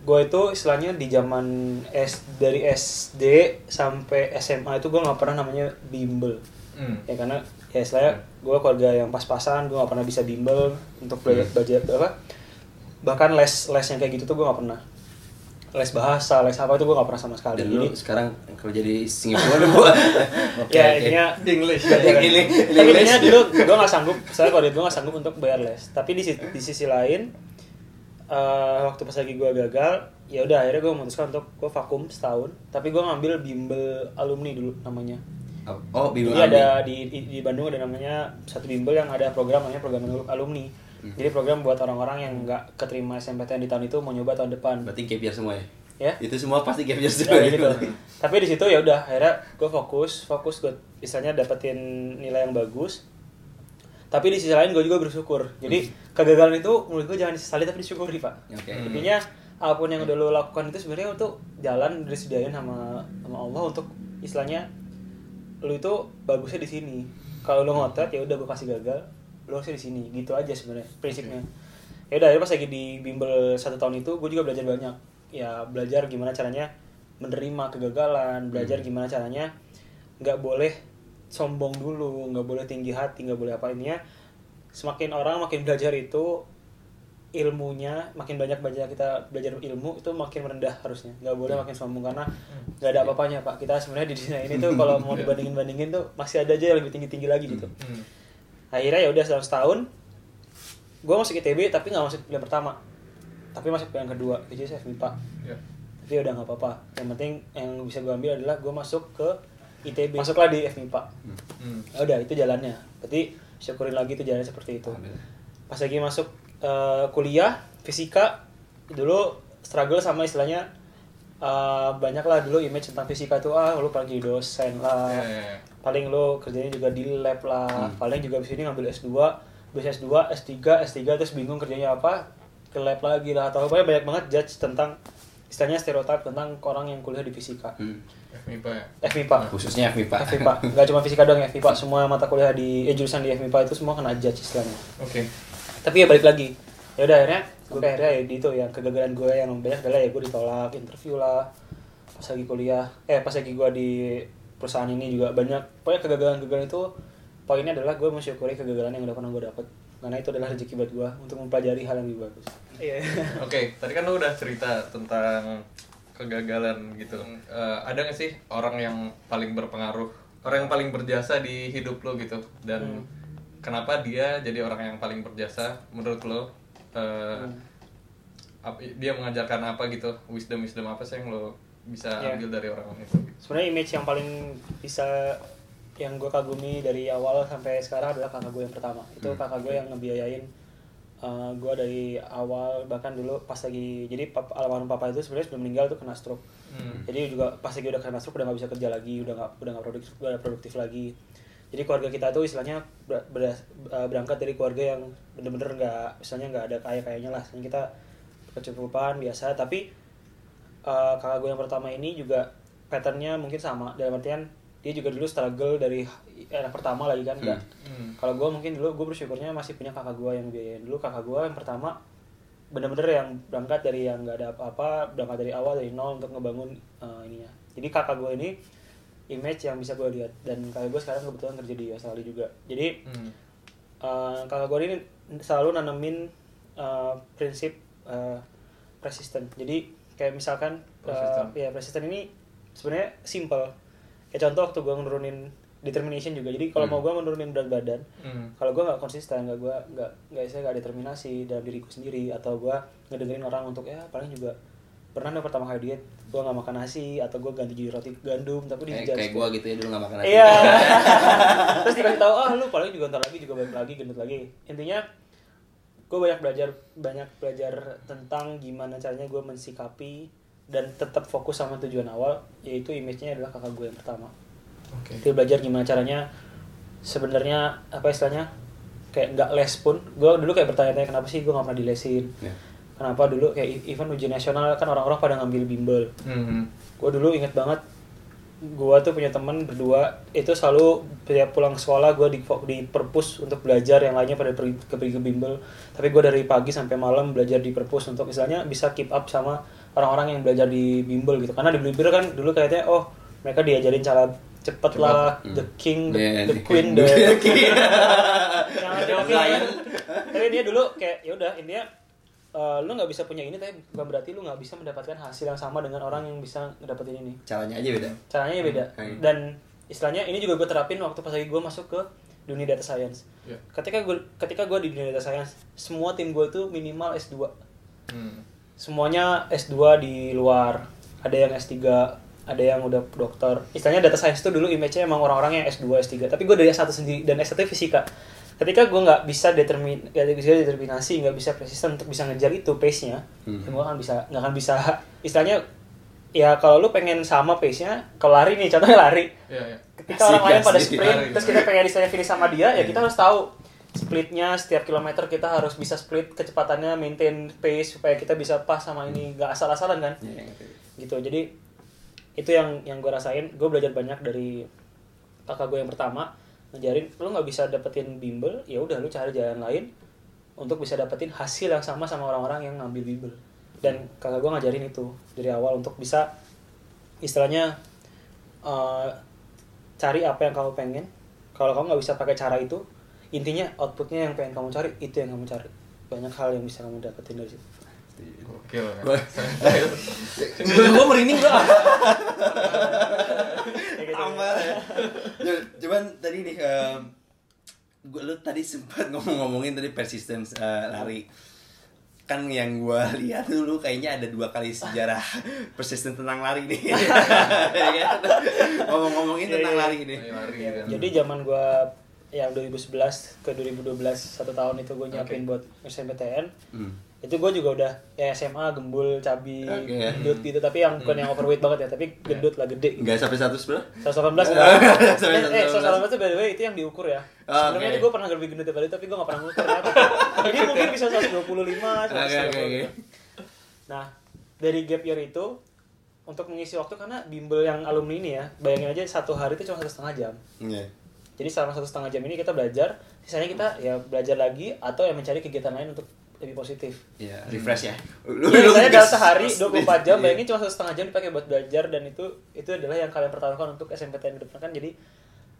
gue itu istilahnya di zaman S dari SD sampai SMA itu gue nggak pernah namanya bimbel Hmm. ya karena ya istilahnya gue keluarga yang pas-pasan gue gak pernah bisa bimbel untuk belajar Hmm. belajar apa bahkan les les yang kayak gitu tuh gue gak pernah les bahasa les apa itu gue gak pernah sama sekali Dan jadi lu sekarang kerja di Singapura gua. Oke, ya intinya English. English, tapi English. intinya dulu gue gak sanggup saya kalau gue gak sanggup untuk bayar les tapi di, di sisi lain eh, waktu pas lagi gue gagal ya udah akhirnya gue memutuskan untuk gue vakum setahun tapi gue ngambil bimbel alumni dulu namanya Oh, bingung. Jadi ada di, di di Bandung ada namanya satu bimbel yang ada program namanya program alumni. Hmm. Jadi program buat orang-orang yang nggak keterima SMPTN di tahun itu mau nyoba tahun depan. Berarti gap year semua ya? Ya. Itu semua pasti gap year Ya, semua. kayak gitu. Tapi di situ ya udah akhirnya gue fokus, fokus gue misalnya dapetin nilai yang bagus. Tapi di sisi lain gue juga bersyukur. Jadi kegagalan itu menurut gue jangan disesali tapi disyukuri pak. Oke. Intinya apa pun yang udah lo lakukan itu sebenarnya untuk jalan disediain sama sama Allah untuk istilahnya lu itu bagusnya di sini. Kalau lu ngotot ya udah gue kasih gagal, lu harusnya di sini. Gitu aja sebenarnya prinsipnya. Ya udah pas lagi di bimbel satu tahun itu gue juga belajar banyak. Ya belajar gimana caranya menerima kegagalan, belajar gimana caranya nggak boleh sombong dulu, nggak boleh tinggi hati, nggak boleh apa ininya. Semakin orang makin belajar itu ilmunya makin banyak baca kita belajar ilmu itu makin merendah harusnya. Nggak boleh makin sombong karena nggak ada apa-apanya pak. Kita sebenarnya di dunia ini tuh kalau mau dibandingin bandingin tuh masih ada aja yang lebih tinggi tinggi lagi gitu. Hmm. akhirnya ya udah selama setahun gue masuk ITB tapi nggak masuk pilihan pertama. Tapi masuk pilihan kedua jadi saya FMIPA Ya. tapi ya udah nggak apa-apa. Yang penting yang bisa gue ambil adalah gue masuk ke ITB masuklah di FMIPA Hmm. ya udah itu jalannya. Berarti syukurin lagi itu jalannya seperti itu. Pas lagi masuk eh, kuliah fisika dulu struggle sama istilahnya eh, banyak lah dulu image tentang fisika tuh ah lu paling jadi dosen lah Ya, ya, ya. paling lu kerjanya juga di lab lah Hmm. paling juga di sini ngambil S2 habis S2 S3 S3 terus bingung kerjanya apa ke lab lagi lah atau apa banyak banget judge tentang istilahnya stereotip tentang orang yang kuliah di fisika Hmm. FMIPA ya. FMIPA Khususnya FMIPA. FMIPA nggak cuma fisika doang ya FMIPA semua mata kuliah di eh, jurusan di FMIPA itu semua kena judge istilahnya Oke. Tapi ya balik lagi. Ya udah akhirnya gue akhirnya ya di itu yang kegagalan gue yang banyak adalah ya gue ditolak interview lah pas lagi kuliah. Eh pas lagi gue di perusahaan ini juga banyak. Pokoknya kegagalan-kegagalan itu poinnya adalah gue mensyukuri kegagalan yang udah pernah gue dapet. Karena itu adalah rezeki buat gue untuk mempelajari hal yang lebih bagus. Iya. Oke, tadi kan lu udah cerita tentang kegagalan gitu. Eh, ada gak sih orang yang paling berpengaruh, orang yang paling berjasa di hidup lo gitu? Dan kenapa dia jadi orang yang paling berjasa menurut lo? Eh, ap- dia mengajarkan apa gitu? Wisdom wisdom apa sih yang lo bisa Iya. ambil dari orang itu? sebenarnya image yang paling bisa yang gue kagumi dari awal sampai sekarang adalah kakak gue yang pertama itu kakak gue yang ngebiayain uh, gue dari awal bahkan dulu pas lagi jadi pap, almarhum papa itu sebenarnya sebelum meninggal tuh kena stroke jadi juga pas lagi udah kena stroke udah nggak bisa kerja lagi udah nggak udah nggak produktif udah produktif lagi jadi keluarga kita tuh istilahnya ber- uh, berangkat dari keluarga yang bener-bener nggak misalnya nggak ada kaya kayanya lah. Misalnya kita kecukupan biasa. Tapi uh, kakak gue yang pertama ini juga patternnya mungkin sama. Dalam artian dia juga dulu struggle dari anak pertama lagi kan nggak kalau gue mungkin dulu gue bersyukurnya masih punya kakak gue yang biayain dulu kakak gue yang pertama bener-bener yang berangkat dari yang nggak ada apa-apa berangkat dari awal dari nol untuk ngebangun uh, ininya. Jadi kakak gue ini image yang bisa gue lihat. Dan kakak gue sekarang kebetulan kerja di Australia juga. Jadi uh, kakak gue ini selalu nanemin uh, prinsip uh, persistent jadi kayak misalkan uh, Persistent. ya persistent ini sebenarnya simple. Kayak contoh waktu gue nurunin determination juga. Jadi kalau mau gue menurunin berat badan Hmm. kalau gue nggak konsisten nggak gue nggak nggak saya nggak determinasi dalam diriku sendiri atau gue ngedengerin orang untuk ya paling juga pernah nih pertama kali diet gue nggak makan nasi atau gue ganti jadi roti gandum tapi di kayak, judge kayak gua gitu ya dulu gak makan nasi Iya. Terus dikasih tahu, ah lu paling juga ntar lagi juga balik lagi gendut lagi. Intinya gue banyak belajar banyak belajar tentang gimana caranya gue mensikapi dan tetap fokus sama tujuan awal yaitu image-nya adalah kakak gue yang pertama. Oke. Dia belajar gimana caranya sebenarnya apa istilahnya kayak nggak les pun gue dulu kayak bertanya-tanya kenapa sih gue nggak pernah dilesin Ya. Kenapa dulu kayak even ujian nasional kan orang-orang pada ngambil bimbel. Hmm. gue dulu inget banget gue tuh punya teman berdua itu selalu tiap pulang sekolah gue di di perpus untuk belajar yang lainnya pada pergi ke, pergi ke bimbel. Tapi gue dari pagi sampai malam belajar di perpus untuk misalnya bisa keep up sama orang-orang yang belajar di bimbel gitu. Karena di bimbel kan dulu kayaknya oh mereka diajarin cara cepet lah the king the, Yeah, the the queen the The king. lain. tapi dia dulu kayak ya udah intinya eh, lu nggak bisa punya ini tapi bukan berarti lu nggak bisa mendapatkan hasil yang sama dengan orang yang bisa ngedapetin ini. Caranya aja beda. Caranya beda. Hmm. dan istilahnya ini juga gue terapin waktu pas lagi gue masuk ke dunia data science. Ya. ketika gue ketika gue di dunia data science semua tim gue tuh minimal S2 Hmm. semuanya S2 di luar. Ada yang S3 ada yang udah dokter. Istilahnya data science itu dulu image-nya emang orang-orang yang S2 S3 tapi gue dari S1 sendiri dan S1 fisika ketika gue nggak bisa determin gak bisa determinasi nggak bisa persisten untuk bisa ngejar itu pace nya Hmm. gue akan bisa nggak akan bisa istilahnya ya kalau lu pengen sama pace nya kalau lari nih contohnya lari Iya, iya. ketika Asik, orang lain pada asik. sprint Lari. terus kita pengen istilahnya finish sama dia ya kita harus tahu splitnya setiap kilometer kita harus bisa split kecepatannya maintain pace supaya kita bisa pas sama ini nggak asal-asalan kan Ya, gitu jadi itu yang yang gue rasain gue belajar banyak dari kakak gue yang pertama ngajarin lu nggak bisa dapetin bimbel ya udah lu cari jalan lain untuk bisa dapetin hasil yang sama sama orang-orang yang ngambil bimbel. Dan kakak gue ngajarin itu dari awal untuk bisa istilahnya eh, cari apa yang kamu pengen. Kalau kamu nggak bisa pakai cara itu intinya outputnya yang pengen kamu cari itu yang kamu cari. Banyak hal yang bisa kamu dapetin dari situ. Gokil kan. Gua- gue merinding gue Gitu. tambah ya, cuman tadi nih em, gua lu tadi sempat ngomong-ngomongin tadi persistence eh, lari kan yang gue lihat dulu kayaknya ada dua kali sejarah persisten tentang lari nih Ya kan? ngomong-ngomongin Iya, tentang iya. lari ini Lari Ya, kan. Jadi zaman gua yang 2011 ke 2012 satu tahun itu gue nyiapin buat SNPTN Hmm. Itu gue juga udah ya SMA gembul cabi Oke. gendut gitu tapi yang bukan yang overweight banget ya tapi gendut lah gede gitu. nggak sampai 100 berapa 118 enggak. Sampai eh, 118. 118 itu by the way itu yang diukur ya. Oh, Sebenarnya itu gue pernah lebih gendut daripada itu tapi gue gak pernah ngukur. Jadi mungkin bisa 125, 130 Oke, oke, oke. Nah, dari gap year itu untuk mengisi waktu karena bimbel yang alumni ini ya, bayangin aja satu hari itu cuma satu setengah jam. Iya. Jadi selama satu setengah jam ini kita belajar, sisanya kita ya belajar lagi atau yang mencari kegiatan lain untuk lebih positif. Iya, refresh ya. Iya, saya dalam gas- sehari gas- 24 jam, iya. bayangin cuma satu setengah jam dipakai buat belajar dan itu itu adalah yang kalian pertaruhkan untuk SMPTN ke depan kan. Jadi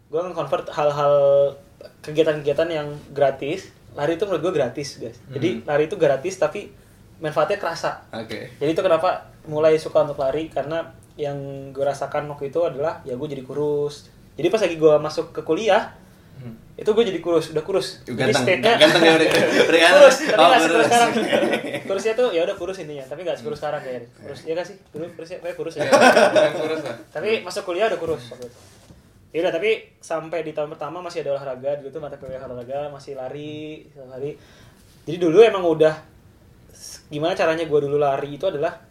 gue nge-convert hal-hal kegiatan-kegiatan yang gratis. Lari itu menurut gue gratis, guys. Jadi lari itu gratis tapi manfaatnya kerasa. Oke. Jadi itu kenapa mulai suka untuk lari karena yang gue rasakan waktu itu adalah ya gue jadi kurus. Jadi pas lagi gue masuk ke kuliah itu gue jadi kurus, udah kurus. Jadi Ganteng, state-nya ganteng ya udah. Ganteng. kurus, tapi Oh, nggak sekurus kurus. sekarang. Kurusnya tuh ya udah kurus intinya, tapi nggak sekurus sekarang kayaknya. Kurus ya gak sih? Dulu kurusnya kayak kurus ya. Kurus lah. tapi masuk kuliah udah kurus waktu itu. ya udah tapi sampai di tahun pertama masih ada olahraga dulu tuh mata kuliah olahraga masih lari hari jadi dulu emang udah gimana caranya gue dulu lari itu adalah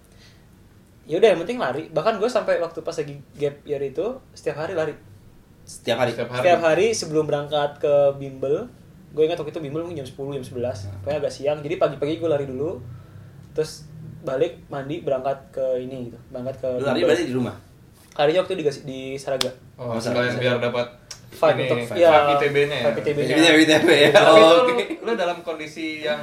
ya udah yang penting lari bahkan gue sampai waktu pas lagi gap year itu setiap hari lari Setiap hari. Setiap hari. setiap hari sebelum berangkat ke bimbel gue ingat waktu itu bimbel mungkin jam 10 jam 11 pokoknya agak siang jadi pagi-pagi gue lari dulu terus balik mandi berangkat ke ini gitu berangkat ke Lu lari berarti di rumah. larinya waktu itu di, di Saraga Oh, Masa- sekalian biar dapat Five untuk five ya, ITB-nya ya. ITB-nya. ITB ya. Tapi Oh, Oke. lu, lu dalam kondisi yang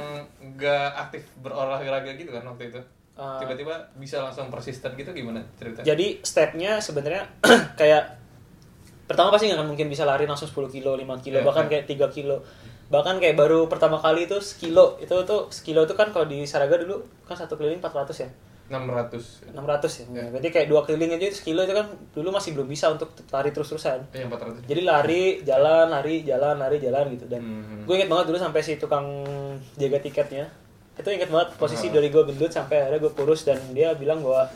gak aktif berolahraga gitu kan waktu itu? Uh, Tiba-tiba bisa langsung persisten gitu gimana ceritanya? Jadi stepnya sebenarnya kayak pertama pasti nggak mungkin bisa lari langsung 10 kilo, 5 kilo, Iya, bahkan iya. kayak 3 kilo. Bahkan kayak baru pertama kali itu sekilo. Itu tuh sekilo itu kan kalau di Saraga dulu kan satu keliling 400 ya. 600. 600 ya. Iya. Berarti kayak dua keliling aja itu sekilo itu kan dulu masih belum bisa untuk lari terus-terusan. Yang 400. Jadi lari, jalan, lari, jalan, lari, jalan gitu dan Hmm. gue inget banget dulu sampai si tukang jaga tiketnya itu inget banget posisi Ah. dari gue gendut sampai akhirnya gue kurus dan dia bilang bahwa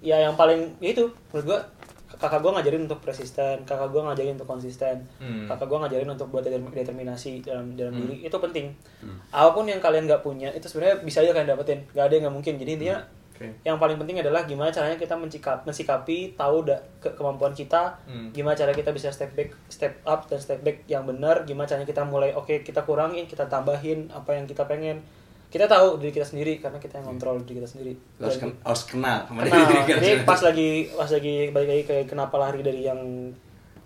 ya yang paling ya itu menurut gue kakak gue ngajarin untuk persisten kakak gue ngajarin untuk konsisten Hmm. kakak gue ngajarin untuk buat determ- determinasi dalam dalam Hmm. diri itu penting apa pun yang kalian nggak punya itu sebenarnya bisa aja kalian dapetin nggak ada yang nggak mungkin jadi intinya Oke. yang paling penting adalah gimana caranya kita mencikap, mensikapi tahu da, ke, kemampuan kita Hmm. gimana cara kita bisa step back step up dan step back yang benar gimana caranya kita mulai oke kita kurangin kita tambahin apa yang kita pengen kita tahu diri kita sendiri karena kita yang kontrol diri kita sendiri harus, ken- harus kenal sama kenal diri kita jadi sendiri. pas lagi pas lagi balik lagi kayak kenapa lari dari yang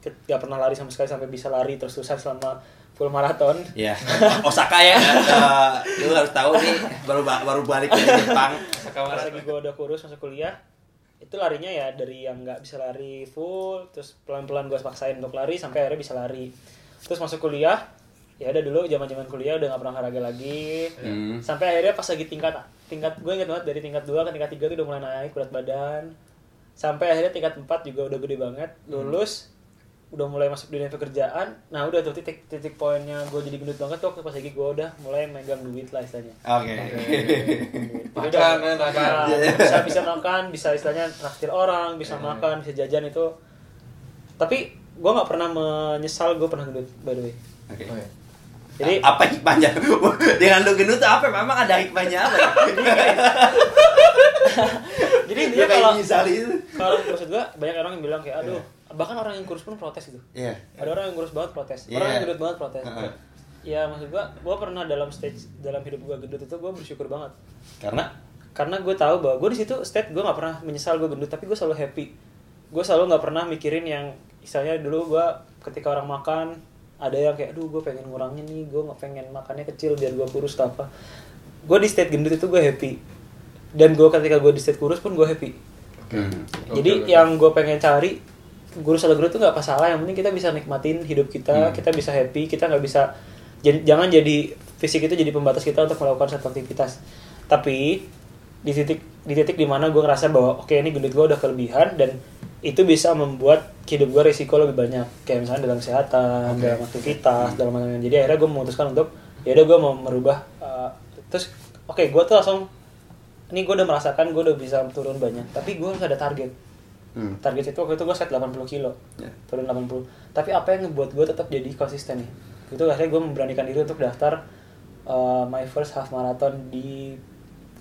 gak pernah lari sama sekali sampai bisa lari terus terusan selama full maraton Iya. Osaka ya. Eh, lu harus tahu nih baru ba- baru balik dari Jepang. Sekamar. pas lagi gue udah kurus masuk kuliah itu larinya ya dari yang nggak bisa lari full terus pelan pelan gue paksain untuk lari sampai akhirnya bisa lari terus masuk kuliah ya udah dulu zaman zaman kuliah udah nggak pernah olahraga lagi Hmm. sampai akhirnya pas lagi tingkat tingkat gue inget banget dari tingkat 2 ke tingkat 3 tuh udah mulai naik berat badan sampai akhirnya tingkat 4 juga udah gede banget lulus udah mulai masuk dunia pekerjaan nah udah tuh titik titik poinnya gue jadi gendut banget tuh waktu pas lagi gue udah mulai megang duit lah istilahnya Oke. Udah, eh, makan. makan. bisa bisa makan bisa istilahnya naktir orang bisa makan bisa jajan itu tapi gue nggak pernah menyesal gue pernah gendut by the way Oke. Oh, iya. Jadi apa hikmahnya? Dengan lu gendut apa? Memang ada hikmahnya apa? ya? jadi intinya kalau kalau maksud gue banyak orang yang bilang kayak aduh bahkan orang yang kurus pun protes gitu Iya. ada orang yang kurus banget protes Iya. orang yang gendut banget protes Heeh. ya maksud gue gue pernah dalam stage dalam hidup gue gendut itu gue bersyukur banget Karena karena gue tahu bahwa gue di situ state gue nggak pernah menyesal gue gendut tapi gue selalu happy gue selalu nggak pernah mikirin yang misalnya dulu gue ketika orang makan ada yang kayak aduh gue pengen ngurangin nih gue nggak pengen makannya kecil biar gue kurus atau apa. Gue di state gendut itu gue happy. Dan gue ketika gue di state kurus pun gue happy. Hmm. jadi yang gue pengen cari kurus atau gendut itu nggak masalah. Yang penting kita bisa nikmatin hidup kita kita bisa happy kita nggak bisa jan- jangan jadi fisik itu jadi pembatas kita untuk melakukan satu aktivitas. Tapi di titik di titik di mana gue ngerasa bahwa oke ini gendut gue udah kelebihan dan itu bisa membuat hidup gue risiko lebih banyak. Kayak misalnya dalam kesehatan dalam aktivitas dalam macam jadi akhirnya gue memutuskan untuk ya udah gue mau merubah uh, terus oke gue tuh langsung ini gue udah merasakan gue udah bisa turun banyak tapi gue harus ada target. Hmm. target itu waktu itu gue set 80 kilo. Ya. turun 80 tapi apa yang ngebuat gue tetap jadi konsisten nih? Itu akhirnya gue memberanikan diri untuk daftar uh, my first half marathon di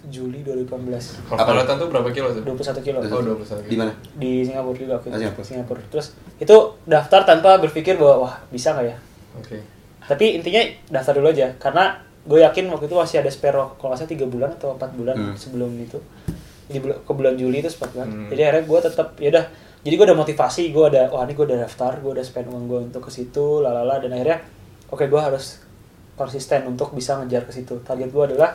Juli 2018 Half marathon tuh berapa kilo tuh? 21 kilo Oh, 21 kilo. Di mana? di Singapura juga waktu Oh, itu Singapura. terus itu daftar tanpa berpikir bahwa wah bisa nggak ya Oke. tapi intinya daftar dulu aja karena gue yakin waktu itu masih ada spare waktu kalau nggak salah tiga bulan atau empat bulan Hmm. sebelum itu di bul- ke bulan Juli itu sempat kan Hmm. jadi akhirnya gue tetap ya udah jadi gue udah motivasi gue ada wah ini gue udah daftar gue udah spend uang gue untuk ke situ lalala dan akhirnya oke gue harus konsisten untuk bisa ngejar ke situ target gue adalah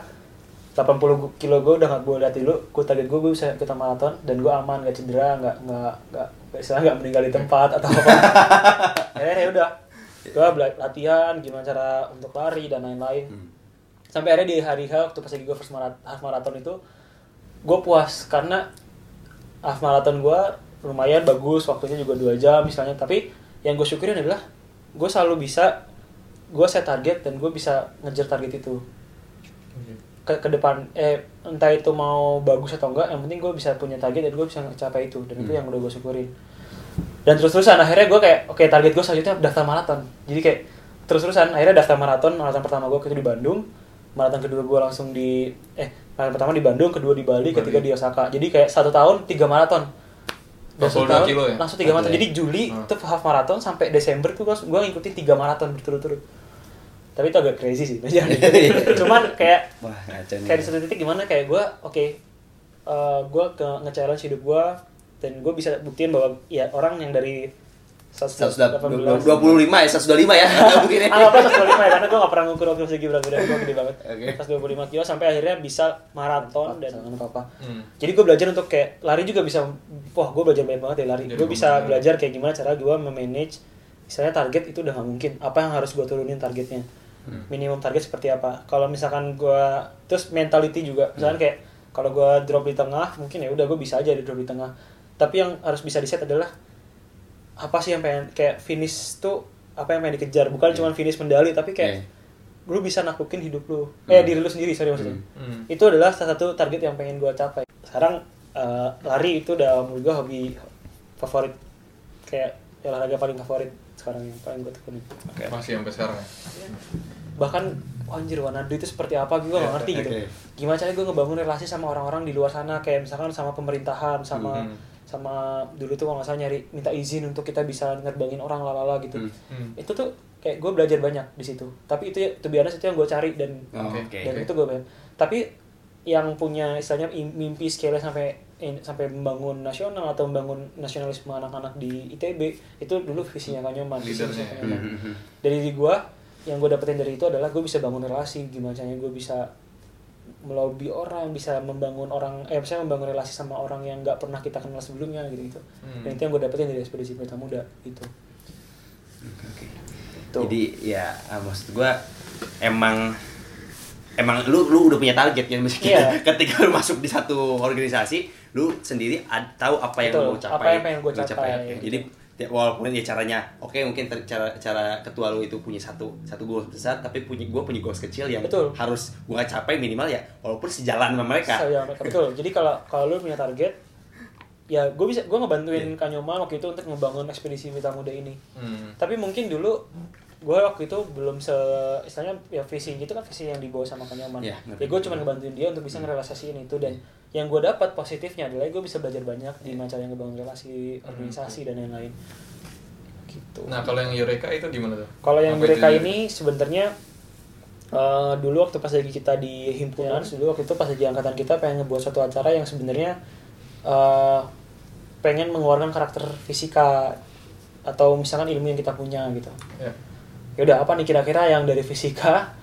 80 kilo gue udah gak gue lihat dulu. Gue target gue gue bisa ikutan maraton dan gue aman gak cedera nggak nggak nggak istilahnya nggak meninggal di tempat atau apa. Akhirnya ya udah. Gue latihan gimana cara untuk lari dan lain-lain. Sampai akhirnya di hari H waktu pas lagi gue first marat half marathon itu gue puas. Karena half marathon gue lumayan bagus waktunya juga dua jam misalnya. Tapi yang gue syukurin adalah gue selalu bisa gue set target dan gue bisa ngejar target itu ke, ke depan eh entah itu mau bagus atau enggak yang penting gue bisa punya target dan gue bisa mencapai itu dan itu yang udah gue syukurin. Dan terus-terusan akhirnya gue kayak oke target gue selanjutnya daftar maraton. Jadi kayak terus-terusan akhirnya daftar maraton maraton pertama gue itu di Bandung maraton kedua gue langsung di eh maraton pertama di Bandung kedua di Bali, Bali. ketiga di Osaka. Jadi kayak satu tahun tiga maraton. Dan satu 22 tahun kilo ya? langsung tiga maraton. Jadi Juli Hmm. tuh half maraton sampai Desember tuh gue gue ngikutin tiga maraton berturut-turut tapi itu agak crazy sih cuman kayak Wah, kayak di satu titik gimana kayak gue oke eh, gue ke nge-challenge hidup gue dan gue bisa buktiin bahwa ya orang yang dari 118 125 ya, 125 ya. Mungkin ya. Anggaplah 125 ya, karena gue gak pernah ngukur waktu segi berat badan gue gede banget. Oke. 125 kilo sampai akhirnya bisa maraton dan nggak apa-apa Hmm. Jadi gue belajar untuk kayak lari juga bisa Wah gue belajar banyak banget ya lari. Gue bisa belajar kayak gimana cara gue memanage Misalnya target itu udah gak mungkin Apa yang harus gue turunin targetnya Minimum target seperti apa? Kalau misalkan gue Terus mentality juga. Misalkan kayak Kalau gue drop di tengah Mungkin ya udah gue bisa aja di drop di tengah. Tapi yang harus bisa di set adalah Apa sih yang pengen Kayak finish tuh Apa yang pengen dikejar? Bukan cuma finish medali Tapi kayak Lu bisa naklukin hidup lu. Eh diri lu sendiri sorry maksudnya. Hmm. itu adalah salah satu target yang pengen gue capai. Sekarang eh, lari itu udah menurut gue hobi favorit kayak olahraga paling favorit sekarang yang paling gue tekunin Masih sampai sekarang ya? bahkan oh, anjir Wanadu itu seperti apa gue gak ngerti gitu oke. gimana caranya gue ngebangun relasi sama orang-orang di luar sana kayak misalkan sama pemerintahan sama Hmm. sama dulu tuh kalau nggak salah nyari minta izin untuk kita bisa nerbangin orang lalala gitu Hmm. Hmm. itu tuh kayak gue belajar banyak di situ tapi itu ya to be honest, itu yang gue cari dan Oh. Oke. dan Oke. itu gue tapi yang punya istilahnya im- mimpi scale sampai in- sampai membangun nasional atau membangun nasionalisme anak-anak di ITB itu dulu visinya Kanyoman visi Leadernya ya. Kanyoman. Mhm. dari diri gue yang gue dapetin dari itu adalah gue bisa bangun relasi gimana caranya gue bisa melobi orang bisa membangun orang eh misalnya membangun relasi sama orang yang nggak pernah kita kenal sebelumnya gitu gitu Hmm. dan itu yang gue dapetin dari ekspedisi Pelita Muda itu Oke. Tuh. Jadi ya ah, maksud gua emang emang lu lu udah punya target ya maksudnya Iya. ketika lu masuk di satu organisasi lu sendiri ad- tahu apa yang Betul, lu mau capai apa yang pengen gua lu capai, Oke. gitu. jadi ya, walaupun ya caranya oke mungkin ter- cara cara ketua lu itu punya satu satu goals besar tapi punya gua punya goals kecil yang Betul. harus gua capai minimal ya walaupun sejalan sama mereka betul. Jadi kalau kalau lu punya target, ya gue bisa gue ngebantuin Kanyoma waktu itu untuk ngebangun ekspedisi Mita Muda ini. Hmm. Tapi mungkin dulu gue waktu itu belum se istilahnya ya visi gitu kan visi yang dibawa sama Kanyoman. Iya, ngerti. ya gue cuma ngebantuin dia untuk bisa ngerealisasiin itu dan yang gue dapat positifnya adalah gue bisa belajar banyak di cara yang ngebangun relasi, organisasi dan lain-lain. Gitu. Nah kalau yang Eureka itu gimana tuh? Kalau yang Apa mereka itu? ini sebenarnya eh, dulu waktu pas lagi kita di himpunan, dulu waktu itu pas lagi angkatan kita pengen ngebuat suatu acara yang sebenarnya eh, pengen mengeluarkan karakter fisika atau misalkan ilmu yang kita punya gitu. Ya. Ya udah apa nih kira-kira yang dari fisika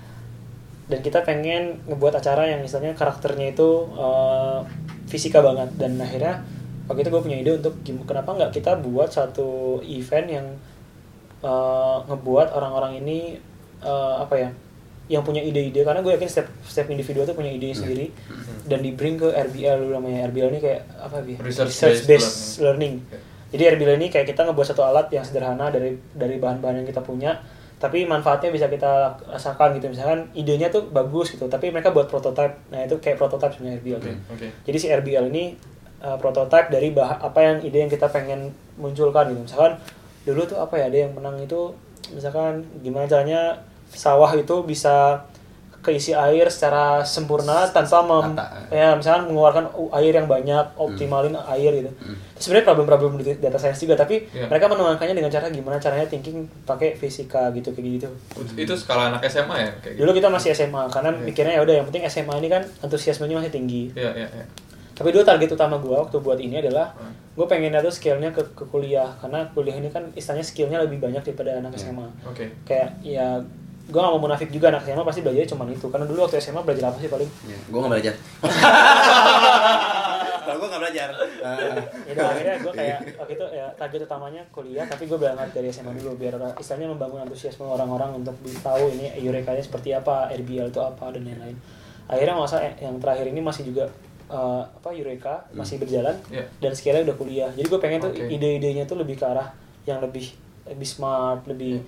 dan kita pengen ngebuat acara yang misalnya karakternya itu eh, fisika banget. Dan akhirnya waktu itu gue punya ide untuk kenapa nggak kita buat satu event yang eh, ngebuat orang-orang ini eh, apa ya yang punya ide-ide. Karena gue yakin setiap setiap individu tuh punya ide sendiri. Dan di bring ke RBL dulu namanya. RBL ini kayak apa ya Research based based learning. Oke. Jadi RBL ini kayak kita ngebuat satu alat yang sederhana dari dari bahan-bahan yang kita punya, tapi manfaatnya bisa kita rasakan gitu. Misalkan idenya tuh bagus gitu, tapi mereka buat prototype. Nah itu kayak prototype sebenarnya RBL. Oke. Oke. Jadi si RBL ini uh, prototype dari bah apa yang ide yang kita pengen munculkan gitu. Misalkan dulu tuh apa ya ada yang menang itu misalkan gimana caranya sawah itu bisa keisi air secara sempurna tanpa mem, Rata. ya misalkan mengeluarkan air yang banyak optimalin air gitu sebenarnya problem-problem di data science juga tapi Iya. mereka menuangkannya dengan cara gimana caranya thinking pakai fisika gitu kayak gitu Itu skala anak SMA ya kayak gitu. dulu kita masih SMA karena mikirnya ya udah yang penting SMA ini kan antusiasmenya masih tinggi Iya iya iya. tapi dulu target utama gue waktu buat ini adalah Hmm. gue pengennya tuh skillnya ke, ke kuliah karena kuliah ini kan istilahnya skillnya lebih banyak daripada anak SMA Oke. kayak ya gue gak mau munafik juga anak SMA pasti belajar cuma itu karena dulu waktu SMA belajar apa sih paling Ya, gua nggak belajar. Kalau gua nggak belajar. Ah. ya udah, akhirnya gue kayak waktu itu ya target utamanya kuliah tapi gue berangkat dari SMA dulu biar istilahnya membangun antusiasme orang-orang untuk tahu ini Eureka nya seperti apa RBL itu apa dan lain-lain akhirnya masa yang terakhir ini masih juga eh, apa Eureka masih berjalan Iya. dan sekiranya udah kuliah jadi gue pengen tuh Oke. ide-idenya tuh lebih ke arah yang lebih lebih smart lebih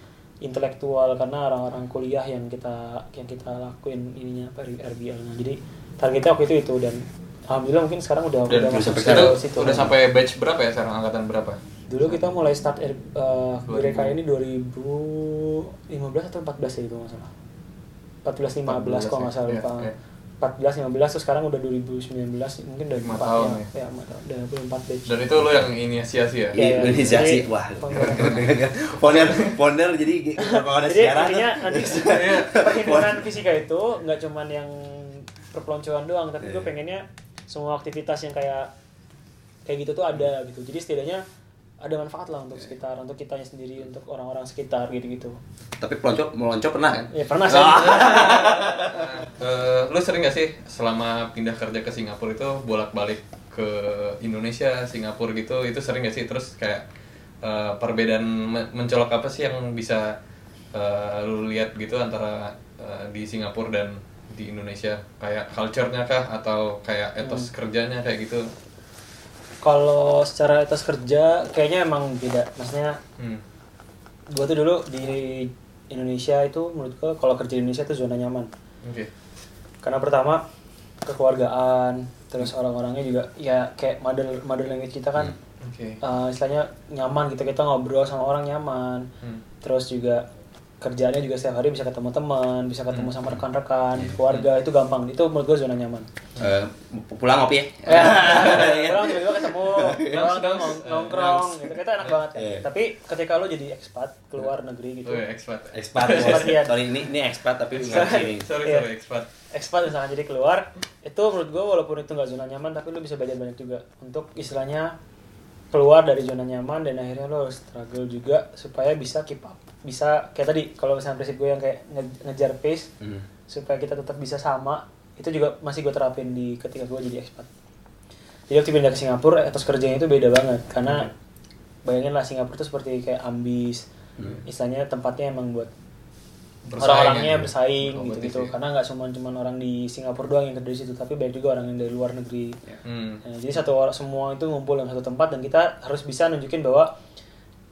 intelektual karena orang-orang kuliah yang kita yang kita lakuin ininya apa RBL nya jadi targetnya waktu itu itu dan alhamdulillah mungkin sekarang udah Dan udah masuk sampai ke situ udah sampai batch berapa ya sekarang angkatan berapa? dulu kita mulai start uh, 2000. mereka ini 2015 atau 14 ya itu nggak salah 14 15 kalau nggak salah iya, lupa iya. 14 15 terus sekarang udah 2019 mungkin udah Lima 4 tahun ya, ya. ya, empat tahun. udah 4 batch Dan itu lo yang inisiasi ya? Iya, Iya, inisiasi. Jadi, Wah. Founder, founder jadi kalau ada jadi siaran. intinya nanti Iya. perhimpunan fisika itu nggak cuman yang perpeloncoan doang tapi gue Iya. pengennya semua aktivitas yang kayak kayak gitu tuh ada gitu jadi setidaknya ada manfaat lah untuk sekitar untuk kitanya sendiri untuk orang-orang sekitar gitu gitu Tapi pelonco, melonco pernah kan? ya pernah sih Eh, lu sering gak sih selama pindah kerja ke Singapura itu bolak-balik ke Indonesia, Singapura gitu, itu sering gak sih? Terus kayak eh, perbedaan men- mencolok apa sih yang bisa eh, lu lihat gitu antara eh, di Singapura dan di Indonesia? Kayak culture-nya kah? Atau kayak etos kerjanya kayak gitu? Kalau secara etos kerja kayaknya emang beda maksudnya Hmm. gue tuh dulu di Indonesia itu menurut gue kalau kerja di Indonesia itu zona nyaman Oke. karena pertama kekeluargaan terus orang-orangnya juga ya kayak mother mother language kita kan Oke. eh, istilahnya nyaman gitu kita ngobrol sama orang nyaman Hmm. terus juga kerjaannya juga setiap hari bisa ketemu teman bisa ketemu sama rekan-rekan keluarga itu gampang itu menurut gue zona nyaman Eh, pulang ngopi ya? ya orang tiba-tiba ketemu orang Dans, nong- eh, nongkrong dans. gitu kita enak banget kan Iya. tapi ketika lo jadi expat keluar negeri gitu Oh ya, expat. Expat, Expat, bos. iya. Sorry, ini ini expat tapi nggak. Sorry, Iya. sorry, expat. expat misalnya jadi keluar itu menurut gue walaupun itu nggak zona nyaman tapi lo bisa belajar banyak juga untuk istilahnya keluar dari zona nyaman dan akhirnya lo harus struggle juga supaya bisa keep up. Bisa kayak tadi kalau misalnya prinsip gue yang kayak nge- ngejar pace Hmm. supaya kita tetap bisa sama itu juga masih gue terapin di ketika gue jadi expat jadi waktu pindah ke Singapura etos kerjanya itu beda banget karena bayangin lah Singapura itu seperti kayak ambis istilahnya tempatnya emang buat orang-orangnya ya. bersaing gitu-gitu karena nggak cuma cuma orang di Singapura doang yang kerja di situ tapi banyak juga orang yang dari luar negeri Hmm. Nah, jadi satu orang semua itu ngumpul dalam satu tempat dan kita harus bisa nunjukin bahwa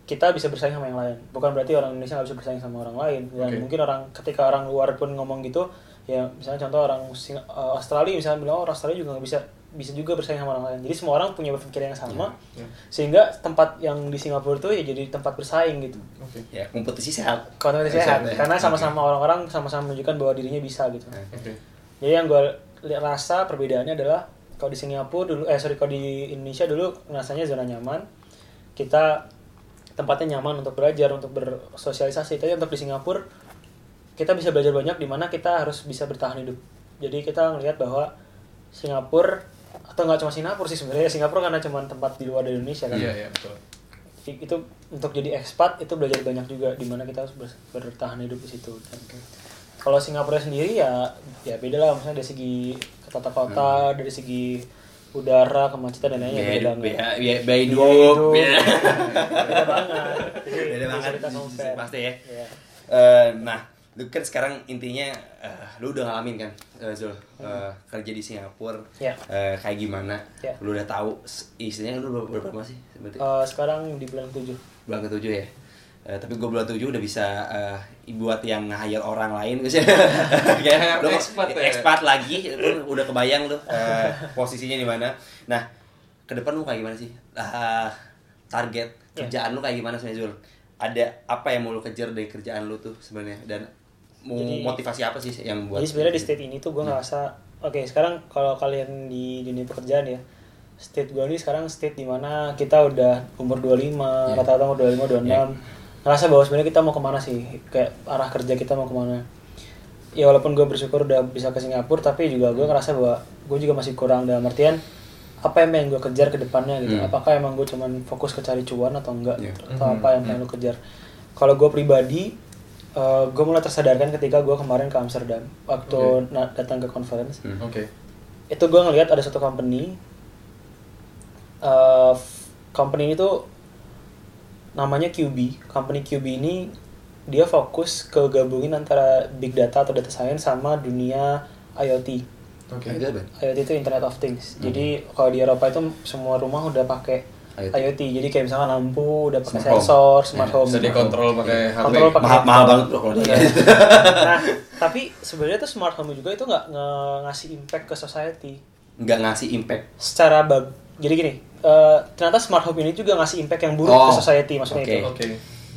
kita bisa bersaing sama yang lain bukan berarti orang Indonesia nggak bisa bersaing sama orang lain dan Oke. mungkin orang ketika orang luar pun ngomong gitu ya misalnya contoh orang Sing- eh, Australia misalnya bilang oh, orang Australia juga nggak bisa bisa juga bersaing sama orang lain jadi semua orang punya berpikiran yang sama Ya. sehingga tempat yang di Singapura itu ya jadi tempat bersaing gitu Oke. Ya, kompetisi sehat. kompetisi Sehat, sehat ya. karena sama-sama orang-orang sama-sama menunjukkan bahwa dirinya bisa gitu Oke. jadi yang gue rasa perbedaannya adalah kalau di Singapura dulu eh sorry kalau di Indonesia dulu rasanya zona nyaman kita tempatnya nyaman untuk belajar untuk bersosialisasi tapi untuk di Singapura kita bisa belajar banyak di mana kita harus bisa bertahan hidup jadi kita ngelihat bahwa Singapura atau nggak cuma Singapura sih sebenarnya. Singapura karena cuma tempat di luar dari Indonesia kan. Iya, iya, betul. Itu untuk jadi expat itu belajar banyak juga di mana kita harus ber- bertahan hidup di situ. Dan kalau Singapura sendiri ya ya beda lah. Misalnya dari segi tata kota dari segi udara kemacetan dan lainnya beda biaya, biaya, biaya Biaya hidup. beda banget. Beda banget, pasti ya. Iya. Eh, nah, lu kan sekarang intinya eh, lu udah ngalamin kan, eh, Zul, eh, kerja di Singapura, Ya. eh, kayak gimana? Ya. Lu udah tahu istilahnya lu berapa, berapa lama sih? Berarti Eh, sekarang di bulan 7 bulan ketujuh ya. Eh, tapi gue bulan tujuh udah bisa eh, buat yang hire orang lain gitu sih. Hire Lu expat ya? expat lagi, lu udah kebayang lu eh, posisinya di mana. Nah, ke depan lu kayak gimana sih? Ah, target Ya. kerjaan lu kayak gimana sih Zul? Ada apa yang mau lu kejar dari kerjaan lu tuh sebenarnya dan Jadi- motivasi apa sih yang buat Jadi sebenarnya di state ini tuh gue ngerasa oke sekarang kalau kalian di dunia pekerjaan ya state gue ini sekarang state di mana kita udah umur 25 Iya. rata-rata umur 25 26 ngerasa bahwa sebenarnya kita mau ke mana sih? Kayak arah kerja kita mau ke mana? Ya walaupun gue bersyukur udah bisa ke Singapura tapi juga gue ngerasa bahwa gue juga masih kurang dalam artian apa yang pengen gue kejar ke depannya gitu. Hmm. apakah emang gue cuman fokus ke cari cuan atau enggak Iya. atau apa yang pengen lu kejar? Kalau gue pribadi eh, gue mulai tersadarkan ketika gue kemarin ke Amsterdam waktu na- datang ke conference Hmm. Oke. itu gue ngelihat ada satu company eh, f- company ini tuh namanya QB company QB ini dia fokus ke gabungin antara big data atau data science sama dunia IoT Oke. Apa? IoT itu Internet of Things jadi kalau di Eropa itu semua rumah udah pakai IoT. IoT. jadi kayak misalkan lampu udah pakai Smart home. sensor smart Ya, home Bisa dikontrol pakai HP. Kontrol pakai Mahal, mahal banget bro kalau Iya. dia. nah tapi sebenarnya tuh smart home juga itu nggak ngasih impact ke society nggak ngasih impact secara bag jadi gini eh, ternyata smart home ini juga ngasih impact yang buruk Oh, ke society maksudnya oke. itu Oke.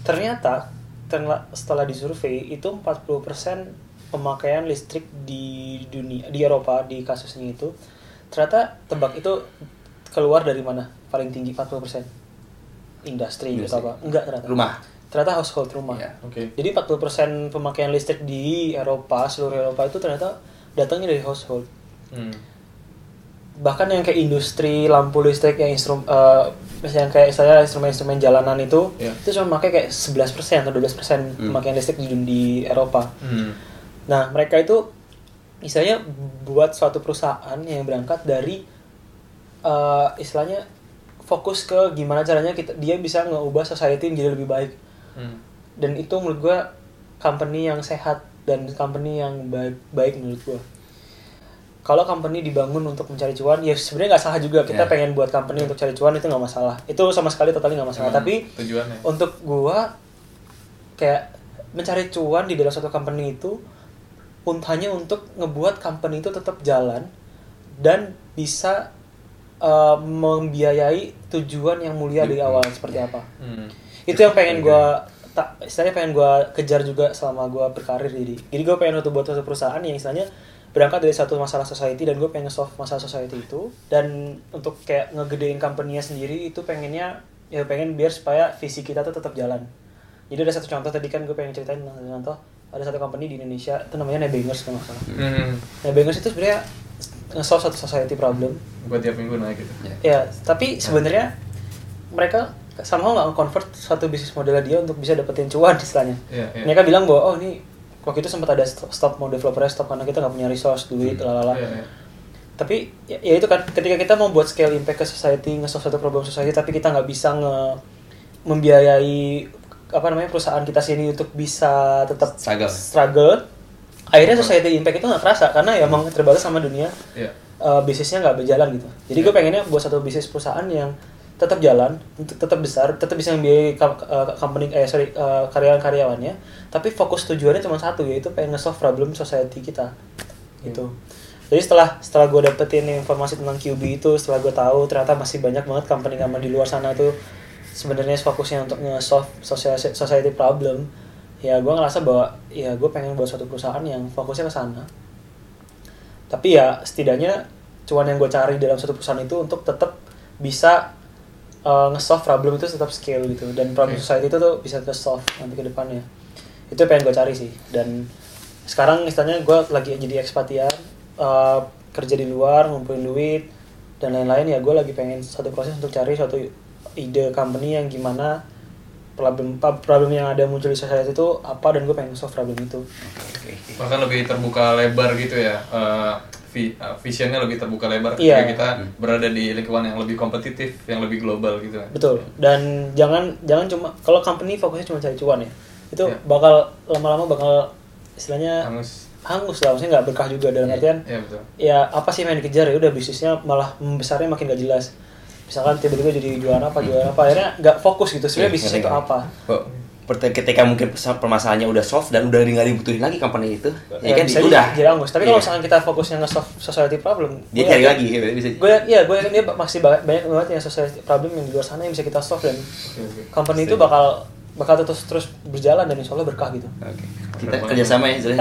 ternyata ternyata setelah disurvei itu 40% pemakaian listrik di dunia di Eropa di kasusnya itu ternyata tebak itu keluar dari mana paling tinggi 40% industri gitu Industri. apa enggak ternyata rumah ternyata household rumah Iya. Oke. jadi 40% pemakaian listrik di Eropa seluruh Eropa itu ternyata datangnya dari household Hmm. bahkan yang kayak industri lampu listrik yang instrum eh, misalnya kayak saya instrumen-instrumen jalanan itu Iya. itu cuma pakai kayak 11% atau 12% pemakaian listrik di, di Eropa. Hmm. Nah, mereka itu misalnya buat suatu perusahaan yang berangkat dari eh, istilahnya fokus ke gimana caranya kita dia bisa ngeubah society menjadi lebih baik. Hmm. Dan itu menurut gua company yang sehat dan company yang baik, baik menurut gua. Kalau company dibangun untuk mencari cuan, ya sebenarnya nggak salah juga kita Ya. pengen buat company untuk cari cuan itu nggak masalah. Itu sama sekali totally nggak masalah. Emang Tapi tujuannya. untuk gua kayak mencari cuan di dalam suatu company itu un- hanya untuk ngebuat company itu tetap jalan dan bisa uh, membiayai tujuan yang mulia dari awal seperti apa. Hmm. itu yang pengen gua tak istilahnya pengen gua kejar juga selama gua berkarir. Jadi jadi gua pengen untuk buat suatu perusahaan yang istilahnya berangkat dari satu masalah society dan gue pengen solve masalah society itu. Dan untuk kayak ngegedein company-nya sendiri itu pengennya ya pengen biar supaya visi kita tuh tetap jalan. Jadi ada satu contoh tadi kan gue pengen ceritain satu contoh ada satu company di Indonesia itu namanya Nebangers kalau nggak salah. Hmm. Nebangers itu sebenarnya nge-solve satu society problem Buat tiap minggu naik gitu. Ya, tapi sebenarnya mereka sama nggak convert satu bisnis model dia untuk bisa dapetin cuan istilahnya. Iya, iya. Mereka bilang bahwa oh ini waktu itu sempat ada stop, stop mau developernya stop karena kita nggak punya resource, duit, lalala. Iya, iya. Tapi ya, ya itu kan ketika kita mau buat scale impact ke society, nge-solve satu problem society tapi kita nggak bisa nge membiayai apa namanya perusahaan kita sini untuk bisa tetap Struggle. struggle. Akhirnya society impact itu nggak kerasa karena ya emang terbatas sama dunia Iya. uh, bisnisnya nggak berjalan gitu. Jadi gue pengennya buat satu bisnis perusahaan yang tetap jalan, tetap besar, tetap bisa membiayai uh, company eh sorry uh, karyawan-karyawannya, tapi fokus tujuannya cuma satu yaitu pengen nge-solve problem society kita. Gitu. Jadi setelah setelah gue dapetin informasi tentang QB itu, setelah gue tahu ternyata masih banyak banget company-company di luar sana itu sebenarnya fokusnya untuk nge-solve society, society problem. Ya gue ngerasa bahwa ya gue pengen buat suatu perusahaan yang fokusnya ke sana. Tapi ya setidaknya cuan yang gue cari dalam satu perusahaan itu untuk tetap bisa uh, nge-solve problem itu tetap scale gitu. Dan problem Oke. society itu tuh bisa ke-solve nanti ke depannya. Itu yang pengen gue cari sih. Dan sekarang istilahnya gue lagi jadi ekspatian uh, kerja di luar ngumpulin duit dan lain-lain. Ya gue lagi pengen satu proses untuk cari suatu ide company yang gimana problem problem yang ada muncul di society itu apa dan gue pengen solve problem itu Bahkan lebih terbuka lebar gitu ya. vi- eh, visionnya lebih terbuka lebar ketika kita berada di lingkungan yang lebih kompetitif, yang lebih global gitu. Betul. Dan jangan jangan cuma kalau company fokusnya cuma cari cuan ya. Itu Iya. bakal lama-lama bakal istilahnya Hangus. hangus lah, maksudnya nggak berkah juga dalam artian Iya betul. ya apa sih yang dikejar ya udah bisnisnya malah membesarnya makin gak jelas. Misalkan tiba-tiba jadi jualan apa, jualan apa, akhirnya nggak fokus gitu. Sebenarnya Iya, bisnisnya itu apa? Pert- ketika mungkin permasalahannya udah solve dan udah nggak dibutuhin lagi company itu, ya, kan bisa udah. jadi hangus. Tapi kalau Iya. misalkan kita fokusnya nge-solve society problem, dia cari lagi gitu, bisa. Gue ya, gue yakin dia masih banyak, banyak banget yang society problem yang di luar sana yang bisa kita solve dan company itu bakal bakal terus terus berjalan dan insya Allah berkah gitu. Oke. Kita kerjasama ya, Zul.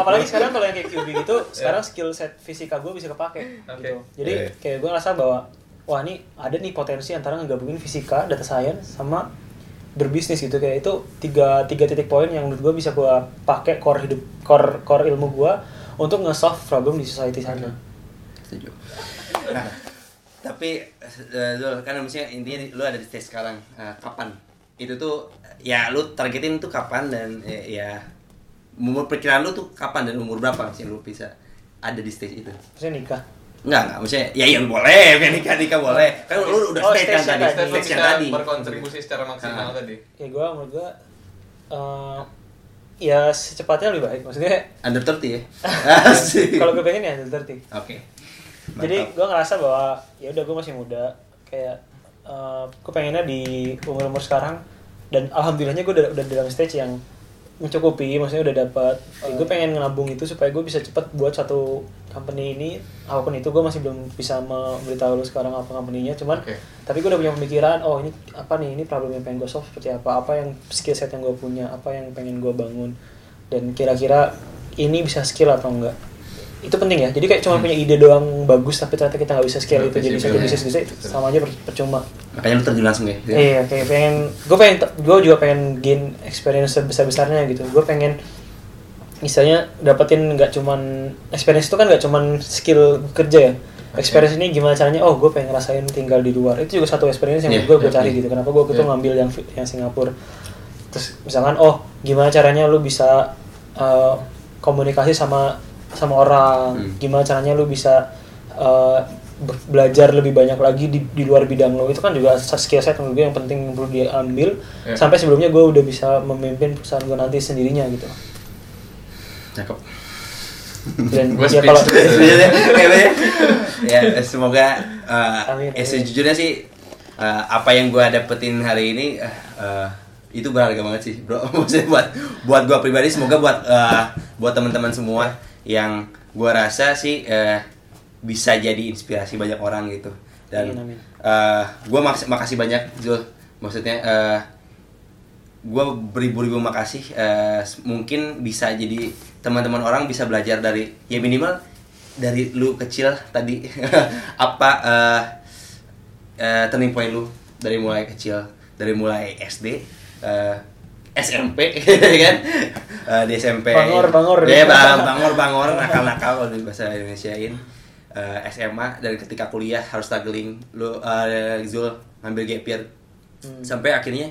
apalagi sekarang kalau yang kayak QB gitu sekarang skill set fisika gue bisa kepake Oke. gitu jadi Iya. kayak gue ngerasa bahwa wah ini ada nih potensi antara ngegabungin fisika data science sama berbisnis gitu kayak itu tiga tiga titik poin yang menurut gue bisa gue pakai core hidup core core ilmu gue untuk nge-solve problem di society sana Setuju. Nah, tapi eh, Zul, kan maksudnya intinya lu ada di stage sekarang. Nah, kapan? Itu tuh ya lu targetin tuh kapan dan eh, ya umur perkiraan lu tuh kapan dan umur berapa sih lu bisa ada di stage itu? maksudnya nikah Enggak, enggak, maksudnya ya ya boleh, ya nikah nikah boleh. Kan lu udah Oh, stage kan tadi, stage bisa yang tadi. berkontribusi secara maksimal Ah. tadi. ya gue menurut gue eh, ya secepatnya lebih baik maksudnya Under 30 ya. Kalau gue pengen ya under 30 Oke. jadi Mantap. gue ngerasa bahwa ya udah gue masih muda kayak uh, gue pengennya di umur umur sekarang dan alhamdulillahnya gue udah, udah dalam stage yang mencukupi maksudnya udah dapat gue pengen nabung itu supaya gue bisa cepet buat satu company ini. Apa pun itu gue masih belum bisa memberitahu lu sekarang apa company-nya. Cuman Oke. tapi gue udah punya pemikiran oh ini apa nih ini problem yang pengen gue solve seperti apa? Apa yang skill set yang gue punya? Apa yang pengen gue bangun? Dan kira-kira ini bisa skill atau enggak itu penting ya jadi kayak cuma punya ide doang bagus tapi ternyata kita nggak bisa scale itu jadi satu ya. bisnis bisa itu sama aja per- percuma Makanya lu terjun langsung ya. Iya, kayak pengen, gue pengen, gue juga pengen gain experience sebesar besarnya gitu. Gue pengen, misalnya dapetin nggak cuman experience itu kan nggak cuman skill kerja ya. Experience ini gimana caranya? Oh, gue pengen ngerasain tinggal di luar. Itu juga satu experience yang Iya, gue gue iya, cari iya. gitu. Kenapa gue itu Iya. ngambil yang yang Singapura? Terus misalkan, oh, gimana caranya lu bisa uh, komunikasi sama sama orang? Hmm. Gimana caranya lu bisa uh, be- belajar lebih banyak lagi di, di luar bidang lo itu kan juga skill set menurut gue yang penting perlu diambil Ya. sampai sebelumnya gue udah bisa memimpin perusahaan gue nanti sendirinya gitu Cakep. dan Gua ya kalau. Setuju deh, kayaknya. ya semoga uh, Amin, eh, sejujurnya sih uh, apa yang gua dapetin hari ini uh, uh, itu berharga banget sih bro maksudnya buat buat gua pribadi semoga buat uh, buat teman-teman semua yang gua rasa sih uh, bisa jadi inspirasi banyak orang gitu. Dan Amin, amin. uh, gua maks- makasih banyak Zul. Maksudnya uh, gue beribu-ribu makasih. Eh, mungkin bisa jadi teman-teman orang bisa belajar dari ya minimal dari lu kecil tadi. Apa eh, eh, turning point lu dari mulai kecil dari mulai SD eh, SMP kan? Eh, di SMP Bangor, bangor. ya bang, bangor bangor nakal nakal kalau di bahasa Indonesiain. Eh, SMA dari ketika kuliah harus struggling. Lu eh, Zul ngambil gap year. Hmm. sampai akhirnya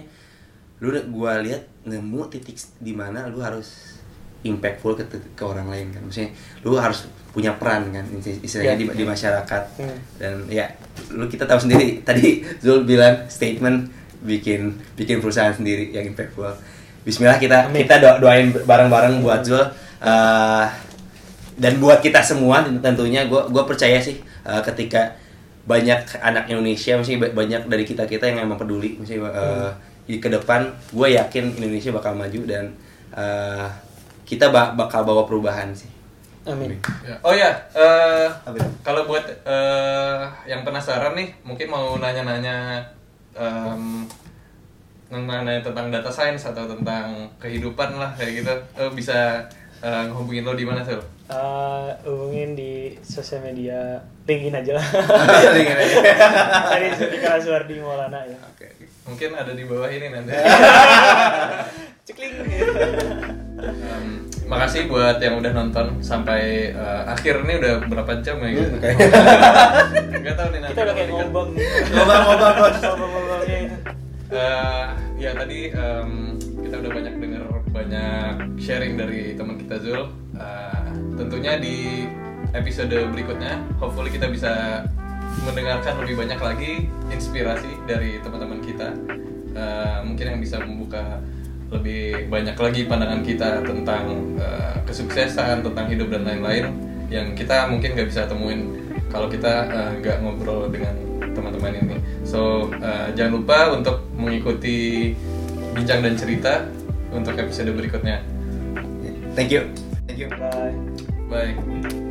lu gua lihat nemu titik di mana lu harus impactful ke, ke orang lain kan? Maksudnya lu harus punya peran kan? Istilahnya Ya. di, di masyarakat. Hmm. dan ya lu kita tahu sendiri. Tadi Zul bilang statement bikin bikin perusahaan sendiri yang impactful Bismillah kita Amin. kita do- doain bareng-bareng buat Zul eh, dan buat kita semua tentunya gue gue percaya sih eh, ketika banyak anak Indonesia ba- banyak dari kita kita yang emang peduli maksudnya eh, di ke depan gue yakin Indonesia bakal maju dan eh, kita ba- bakal bawa perubahan sih amin Ya. Oh ya, eh, itu? kalau buat eh, yang penasaran nih, mungkin mau nanya-nanya em, nanya tentang data science atau tentang kehidupan lah kayak gitu, eh, bisa eh, ngehubungin lo di mana tuh? Eh, hubungin di sosial media linkin aja lah Linkin aja. dari Zulfikar Suwardi Maulana ya Oke. Mungkin ada di bawah ini nanti. cekling Em, makasih buat yang udah nonton sampai eh, akhir ini udah berapa jam ya gitu? Oke. Gak tau nih nanti. kita udah kayak ngobong Ngobong-ngobong, bos. ngobong-ngobongnya itu Eh, ya tadi em, kita udah banyak dengar banyak sharing dari teman kita Zul. Eh, tentunya di episode berikutnya, hopefully kita bisa mendengarkan lebih banyak lagi inspirasi dari teman-teman kita. Eh, mungkin yang bisa membuka lebih banyak lagi pandangan kita tentang eh, kesuksesan, tentang hidup dan lain-lain yang kita mungkin nggak bisa temuin kalau kita nggak ngobrol dengan teman-teman ini. So eh, jangan lupa untuk mengikuti bincang dan cerita untuk episode berikutnya. thank you thank you bye Bye.